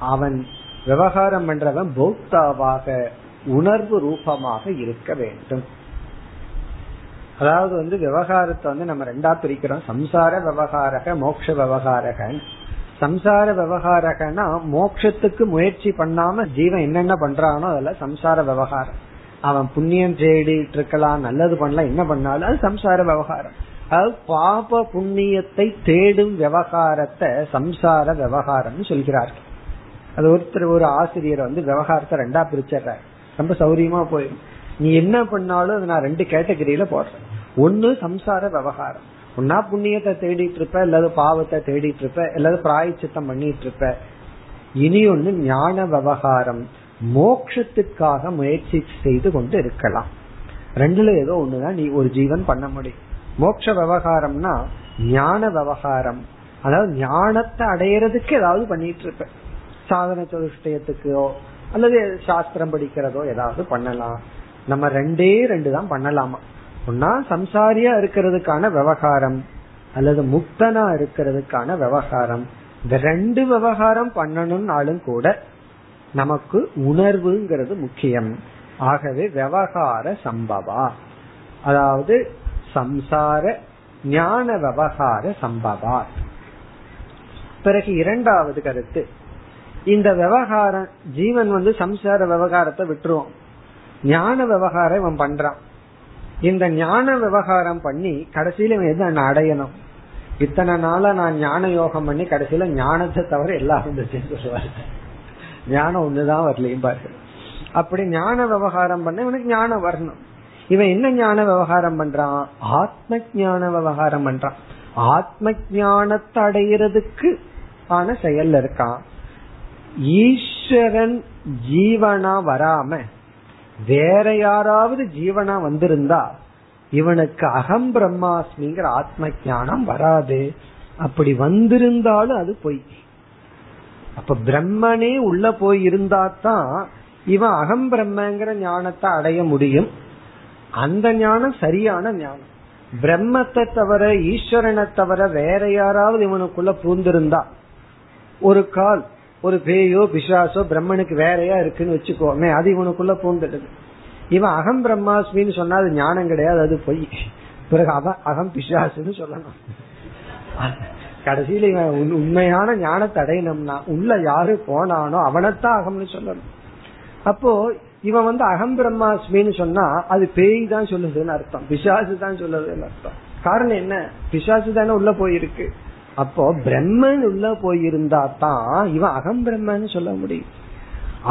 [SPEAKER 1] அவன் விவகாரம் பண்றவன் போக்தாவாக. உணர்வு ரூபமாக இருக்க வேண்டும். அதாவது வந்து விவகாரத்தை வந்து நம்ம ரெண்டா பிரிக்கிறோம். சம்சார விவகாரக மோக்ஷ விவகாரக சம்சார விவகாரகனா மோக்ஷத்துக்கு முயற்சி பண்ணாம ஜீவன் என்னென்ன பண்றானோ அதெல்லாம் சம்சார விவகாரம். அவன் புண்ணியம் தேடிட்டு இருக்கலாம் நல்லது பண்ணலாம் என்ன பண்ணாலும் அது சம்சார விவகாரம். அதாவது பாப புண்ணியத்தை தேடும் விவகாரத்தை சம்சார விவகாரம் சொல்கிறார்கள். அது ஒருத்தர் ஒரு ஆசிரியர் வந்து விவகாரத்தை ரெண்டா பிரிச்சிடுறாரு. ரொம்ப சௌரியமா போயிடும் நீ என்ன பண்ணாலும் அது நான் ரெண்டு கேட்டகரியில போடுறேன். ஒன்னு சம்சார விவகாரம். ஒன்னா புண்ணியத்தை தேடிட்டு இருப்ப அல்லது பாவத்தை தேடிட்டு இருப்ப அல்லது பிராயச்சித்தம் பண்ணிட்டு இருப்ப. இனி ஒன்னு ஞான விவகாரம். மோக்ஷத்துக்காக முயற்சி செய்து கொண்டு இருக்கலாம். ரெண்டுல ஏதோ ஒண்ணுதான் நீ ஒரு ஜீவன் பண்ண முடியும். மோட்ச விவகாரம்னா ஞான விவகாரம். அதாவது ஞானத்தை அடையறதுக்கு ஏதாவது பண்ணிட்டு இருப்ப. சாதன சதுஷ்டயத்துக்கோ அல்லது சாஸ்திரம் படிக்கிறதோ ஏதாவது பண்ணலாம். நம்ம ரெண்டே ரெண்டு தான் பண்ணலாமா? ஒன்னா சம்சாரியா இருக்கிறதுக்கான விவகாரம் அல்லது முக்தனா இருக்கிறதுக்கான விவகாரம். இந்த ரெண்டு விவகாரம் பண்ணணும்னாலும் கூட நமக்கு உணர்வுங்கிறது முக்கியம். ஆகவே விவகார சம்பவா. அதாவது சம்சார ஞான விவகார சம்பவா. பிறகு இரண்டாவது கருத்து. இந்த விவகாரம் ஜீவன் வந்து சம்சார விவகாரத்தை விட்டுருவோம் ஞான விவகாரம் இவன் பண்றான். இந்த ஞான விவகாரம் பண்ணி கடைசியில இவன் எது அடையணும்? இத்தனை நாளா நான் ஞான யோகம் பண்ணி கடைசியில ஞானத்தை தவிர எல்லாம் இருந்துச்சுன்னு சொல்லுவாரு ஞானம் ஒண்ணுதான் வரலையும் பாரு அப்படி ஞான விவகாரம் பண்ண இவனுக்கு ஞானம் வரணும். இவன் என்ன ஞான விவகாரம் பண்றான்? ஆத்ம ஞான விவகாரம் பண்றான். ஆத்ம ஞானத்தை அடையிறதுக்கு ஆன செயல் இருக்கான். ஈஸ்வரன் ஜீவனா வராம வேற யாராவது ஜீவனா வந்திருந்தா இவனுக்கு அகம் பிரம்மாஸ்மிங்கிற ஆத்ம ஞானம் வராது. அப்படி வந்திருந்தாலும் அது பொய். அப்ப பிரம்மனே உள்ள போய் இருந்தா தான் இவன் அகம் பிரம்மங்கிற ஞானத்தை அடைய முடியும். அந்த ஞானம் சரியான ஞானம். பிரம்மத்தை தவிர ஈஸ்வரனை தவிர வேற யாராவது இவனுக்குள்ள பூந்திருந்தா ஒரு கால் ஒரு பேயோ பிசாசோ பிரம்மனுக்கு வேறையா இருக்குன்னு வச்சுக்கோமே அது இவனுக்குள்ள பூந்துடுது இவன் அகம் பிரம்மாஸ்மின்னு சொன்னா அது ஞானம் கிடையாது அது பொய். பிறகு அவன் அகம் பிசாசுன்னு சொல்லணும். கடைசியில இவன் உண்மையான ஞானத்தை அடையணும்னா உள்ள யாரு போனானோ அவனைத்தான் அகம்னு சொல்லணும். அப்போ இவன் வந்து அகம் பிரம்மாஸ்மின்னு சொன்னா அது பேய் தான் சொல்லுதுன்னு அர்த்தம். பிசாசு தான் சொல்லுதுன்னு அர்த்தம். காரணம் என்ன? பிசாசு தானே உள்ள போயிருக்கு. அப்போ பிரம்மன் உள்ள போயிருந்தா தான் இவன் அகம் பிரம்மன்னு சொல்ல முடியும்.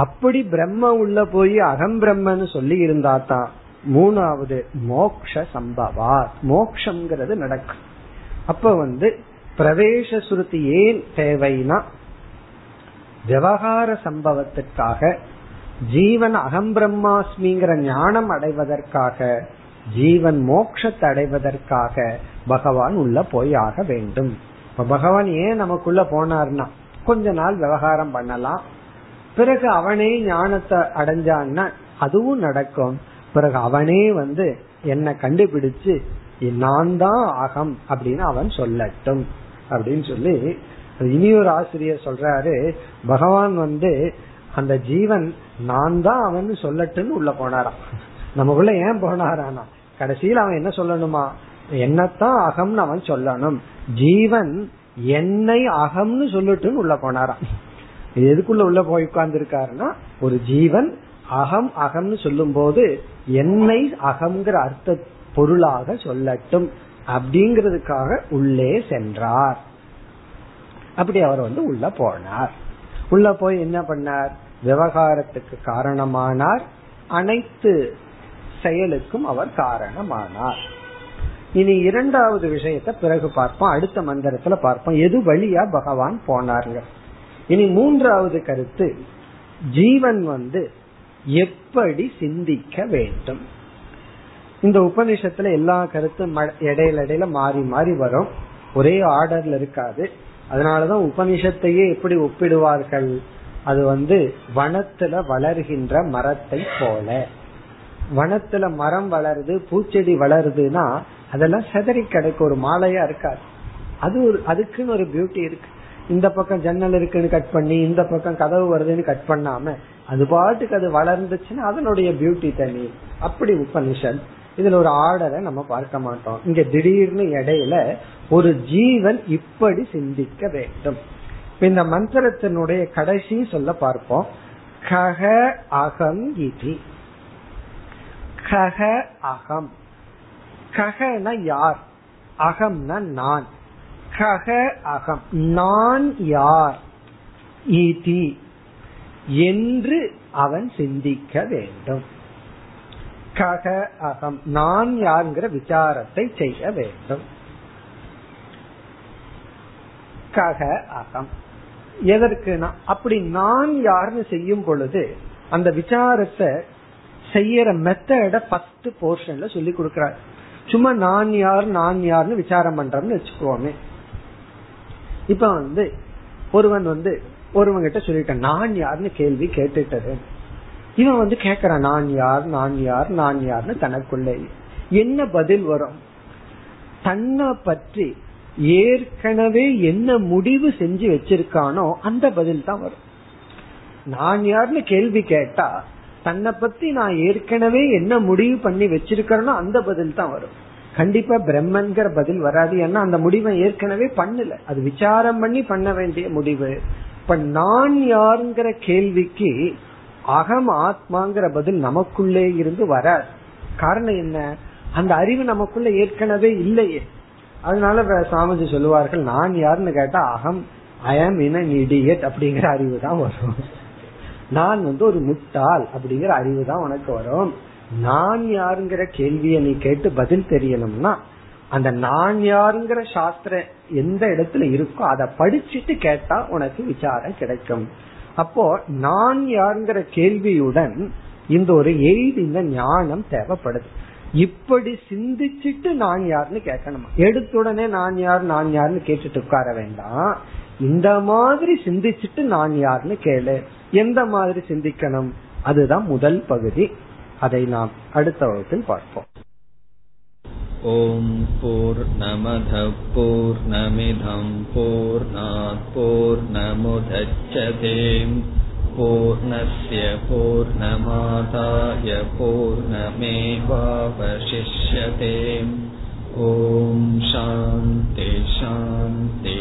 [SPEAKER 1] அப்படி பிரம்ம உள்ள போய் அகம் பிரம்மன்னு சொல்லி இருந்தா தான் மூணாவது மோக்ஷ சம்பவா மோக்ஷங்கிறது நடக்கும். அப்ப வந்து பிரவேச சுருதி ஏன் தேவைனா விவகார சம்பவத்திற்காக ஜீவன் அகம் பிரம்மாஸ்மிங்கிற ஞானம் அடைவதற்காக ஜீவன் மோட்சத்தை அடைவதற்காக பகவான் உள்ள போய் ஆக வேண்டும். இப்ப பகவான் ஏன் நமக்குள்ள போனார்னா கொஞ்ச நாள் விவகாரம் பண்ணலாம். பிறகு அவனே ஞானத்தை அடைஞ்சான்னா அதுவும் நடக்கும். பிறகு அவனே வந்து என்ன கண்டுபிடிச்சு நான் தான் அகம் அப்படின்னு அவன் சொல்லட்டும். அப்படின்னு சொல்லி இனி ஒரு ஆசிரியர் சொல்றாரு பகவான் வந்து அந்த ஜீவன் நான் தான் அவன் சொல்லட்டுன்னு உள்ள போனாராம். நமக்குள்ள ஏன் போனாரானா? கடைசியில் அவன் என்ன சொல்லணுமா? என்னத்தான் அகம்னு அவன் சொல்லணும். ஜீவன் என்னை அகம்னு சொல்லிட்டு உள்ள போனாராம். எதுக்குள்ள உள்ள போய் உட்கார்ந்து இருக்காருன்னா ஒரு ஜீவன் அகம் அகம்னு சொல்லும் போது என்னை அகம்ங்கிற அர்த்த பொருளாக சொல்லட்டும் அப்படிங்கிறதுக்காக உள்ளே சென்றார். அப்படி அவர் வந்து உள்ள போனார். உள்ள போய் என்ன பண்ணார்? விவகாரத்துக்கு காரணமானார். அனைத்து செயலுக்கும் அவர் காரணமானார். இனி இரண்டாவது விஷயத்த பிறகு பார்ப்போம். அடுத்த மந்திரத்துல பார்ப்போம். எது வழியா பகவான் போனாருங்க. இனி மூன்றாவது கருத்து ஜீவன் வந்து எப்படி சிந்திக்க வேண்டும்? இந்த உபநிஷத்துல எல்லா கருத்தும் இடையில இடையில மாறி மாறி வரும். ஒரே ஆர்டர்ல இருக்காது. அதனாலதான் உபனிஷத்தையே எப்படி ஒப்பிடுவார்கள்? அது வந்து வனத்துல வளர்கின்ற மரத்தை போல. வனத்துல மரம் வளருது பூச்செடி வளருதுன்னா அதெல்லாம் செதறி கிடைக்கும் ஒரு மாலையா இருக்காது. அது ஒரு அதுக்குன்னு ஒரு பியூட்டி இருக்கு. இந்த பக்கம் ஜன்னல் இருக்குன்னு கட் பண்ணி இந்த பக்கம் கதவு வருதுன்னு கட் பண்ணாம அது பாட்டுக்கு அது வளர்ந்துச்சுன்னா அதனுடைய பியூட்டி தனி. அப்படி உபனிஷன் இதுல ஒரு ஆர்டரை நம்ம பார்க்க மாட்டோம். இங்க திடீர்னு இடையில ஒரு ஜீவன் இப்படி சிந்திக்க வேண்டும். இந்த மந்திரத்தினுடைய கடைசி சொல்ல பார்ப்போம். கக அகம் இதி. கக அகம். ககன யார்? அகம்னா நான். கக அகம். நான் யார்? இதி என்று அவன் சிந்திக்க வேண்டும். கக அகம். நான் யாருங்கிற விசாரத்தை செய்ய வேண்டும். கக அகம். எதற்குனா அப்படி நான் யாருன்னு செய்யும் பொழுது அந்த விசாரத்தை செய்யற மெத்தட ஃபர்ஸ்ட் போர்ஷன்ல சொல்லி கொடுக்கிறார். சும்மா நான் யார் நான் யார்னு விசாரம் பண்றோம்னு வச்சுக்கோமே. இப்ப வந்து ஒருவன் வந்து ஒருவன் கிட்ட சொல்லிட்டேன் நான் யாருன்னு கேள்வி கேட்டுட்டது. இவன் வந்து கேக்குறான் நான் யார் நான் யார் நான் யார்னு தனக்குள்ளே. என்ன பதில் வரும்? தன்னை பற்றி ஏற்கனவே என்ன முடிவு செஞ்சு வச்சிருக்கானோ அந்த பதில் தான் வரும். நான் யாருன்னு கேள்வி கேட்டா தன்னை பத்தி நான் ஏற்கனவே என்ன முடிவு பண்ணி வச்சிருக்கிறேனோ அந்த பதில் தான் வரும். கண்டிப்பா பிரம்மன்கிற பதில் வராது. ஏன்னா அந்த முடிவை ஏற்கனவே பண்ணல. அது விசாரம் பண்ணி பண்ண வேண்டிய முடிவு. இப்ப நான் யாருங்கிற கேள்விக்கு அகம் ஆத்மாங்கிற பதில் நமக்குள்ளே இருந்து வராது. காரணம் என்ன? அந்த அறிவு நமக்குள்ள ஏற்கனவே இல்லையே. அதனால சாமிஜி சொல்லுவார்கள் நான் யாருன்னு கேட்டா அகம் ஐஎம் இன் இடியட் அப்படிங்கிற அறிவு தான் வரும். நான் வந்து ஒரு முட்டாள் அப்படிங்கிற அறிவு தான் உனக்கு வரும். நான் யாருங்கிற கேள்வியை நீ கேட்டு பதில் தெரியணும்னா அந்த நான் யாருங்கிற சாஸ்திரம் எந்த இடத்துல இருக்கோ அதை படிச்சுட்டு கேட்டா உனக்கு விசாரம் கிடைக்கும். அப்போ நான் யாருங்கிற கேள்வியுடன் இந்த ஒரு எய்தின ஞானம் தேவைப்படுது. இப்படி சிந்திச்சுட்டு நான் யாருன்னு கேட்கணுமா? எடுத்துடனே நான் யார் நான் யாருன்னு கேட்டுட்டு உட்கார வேண்டாம். இந்த மாதிரி சிந்திச்சுட்டு நான் யாருன்னு கேளு. எந்த மாதிரி சிந்திக்கணும் அதுதான் முதல் பகுதி அதை நாம் அடுத்த வகுப்பில் பார்ப்போம்
[SPEAKER 2] ॐ पूर्णमधपूर्णमिधं पूर्णापूर्णमुदच्छते पूर्णस्य पूर्णमादाय पूर्णमेवावशिष्यते ॐ शान्ति शान्ति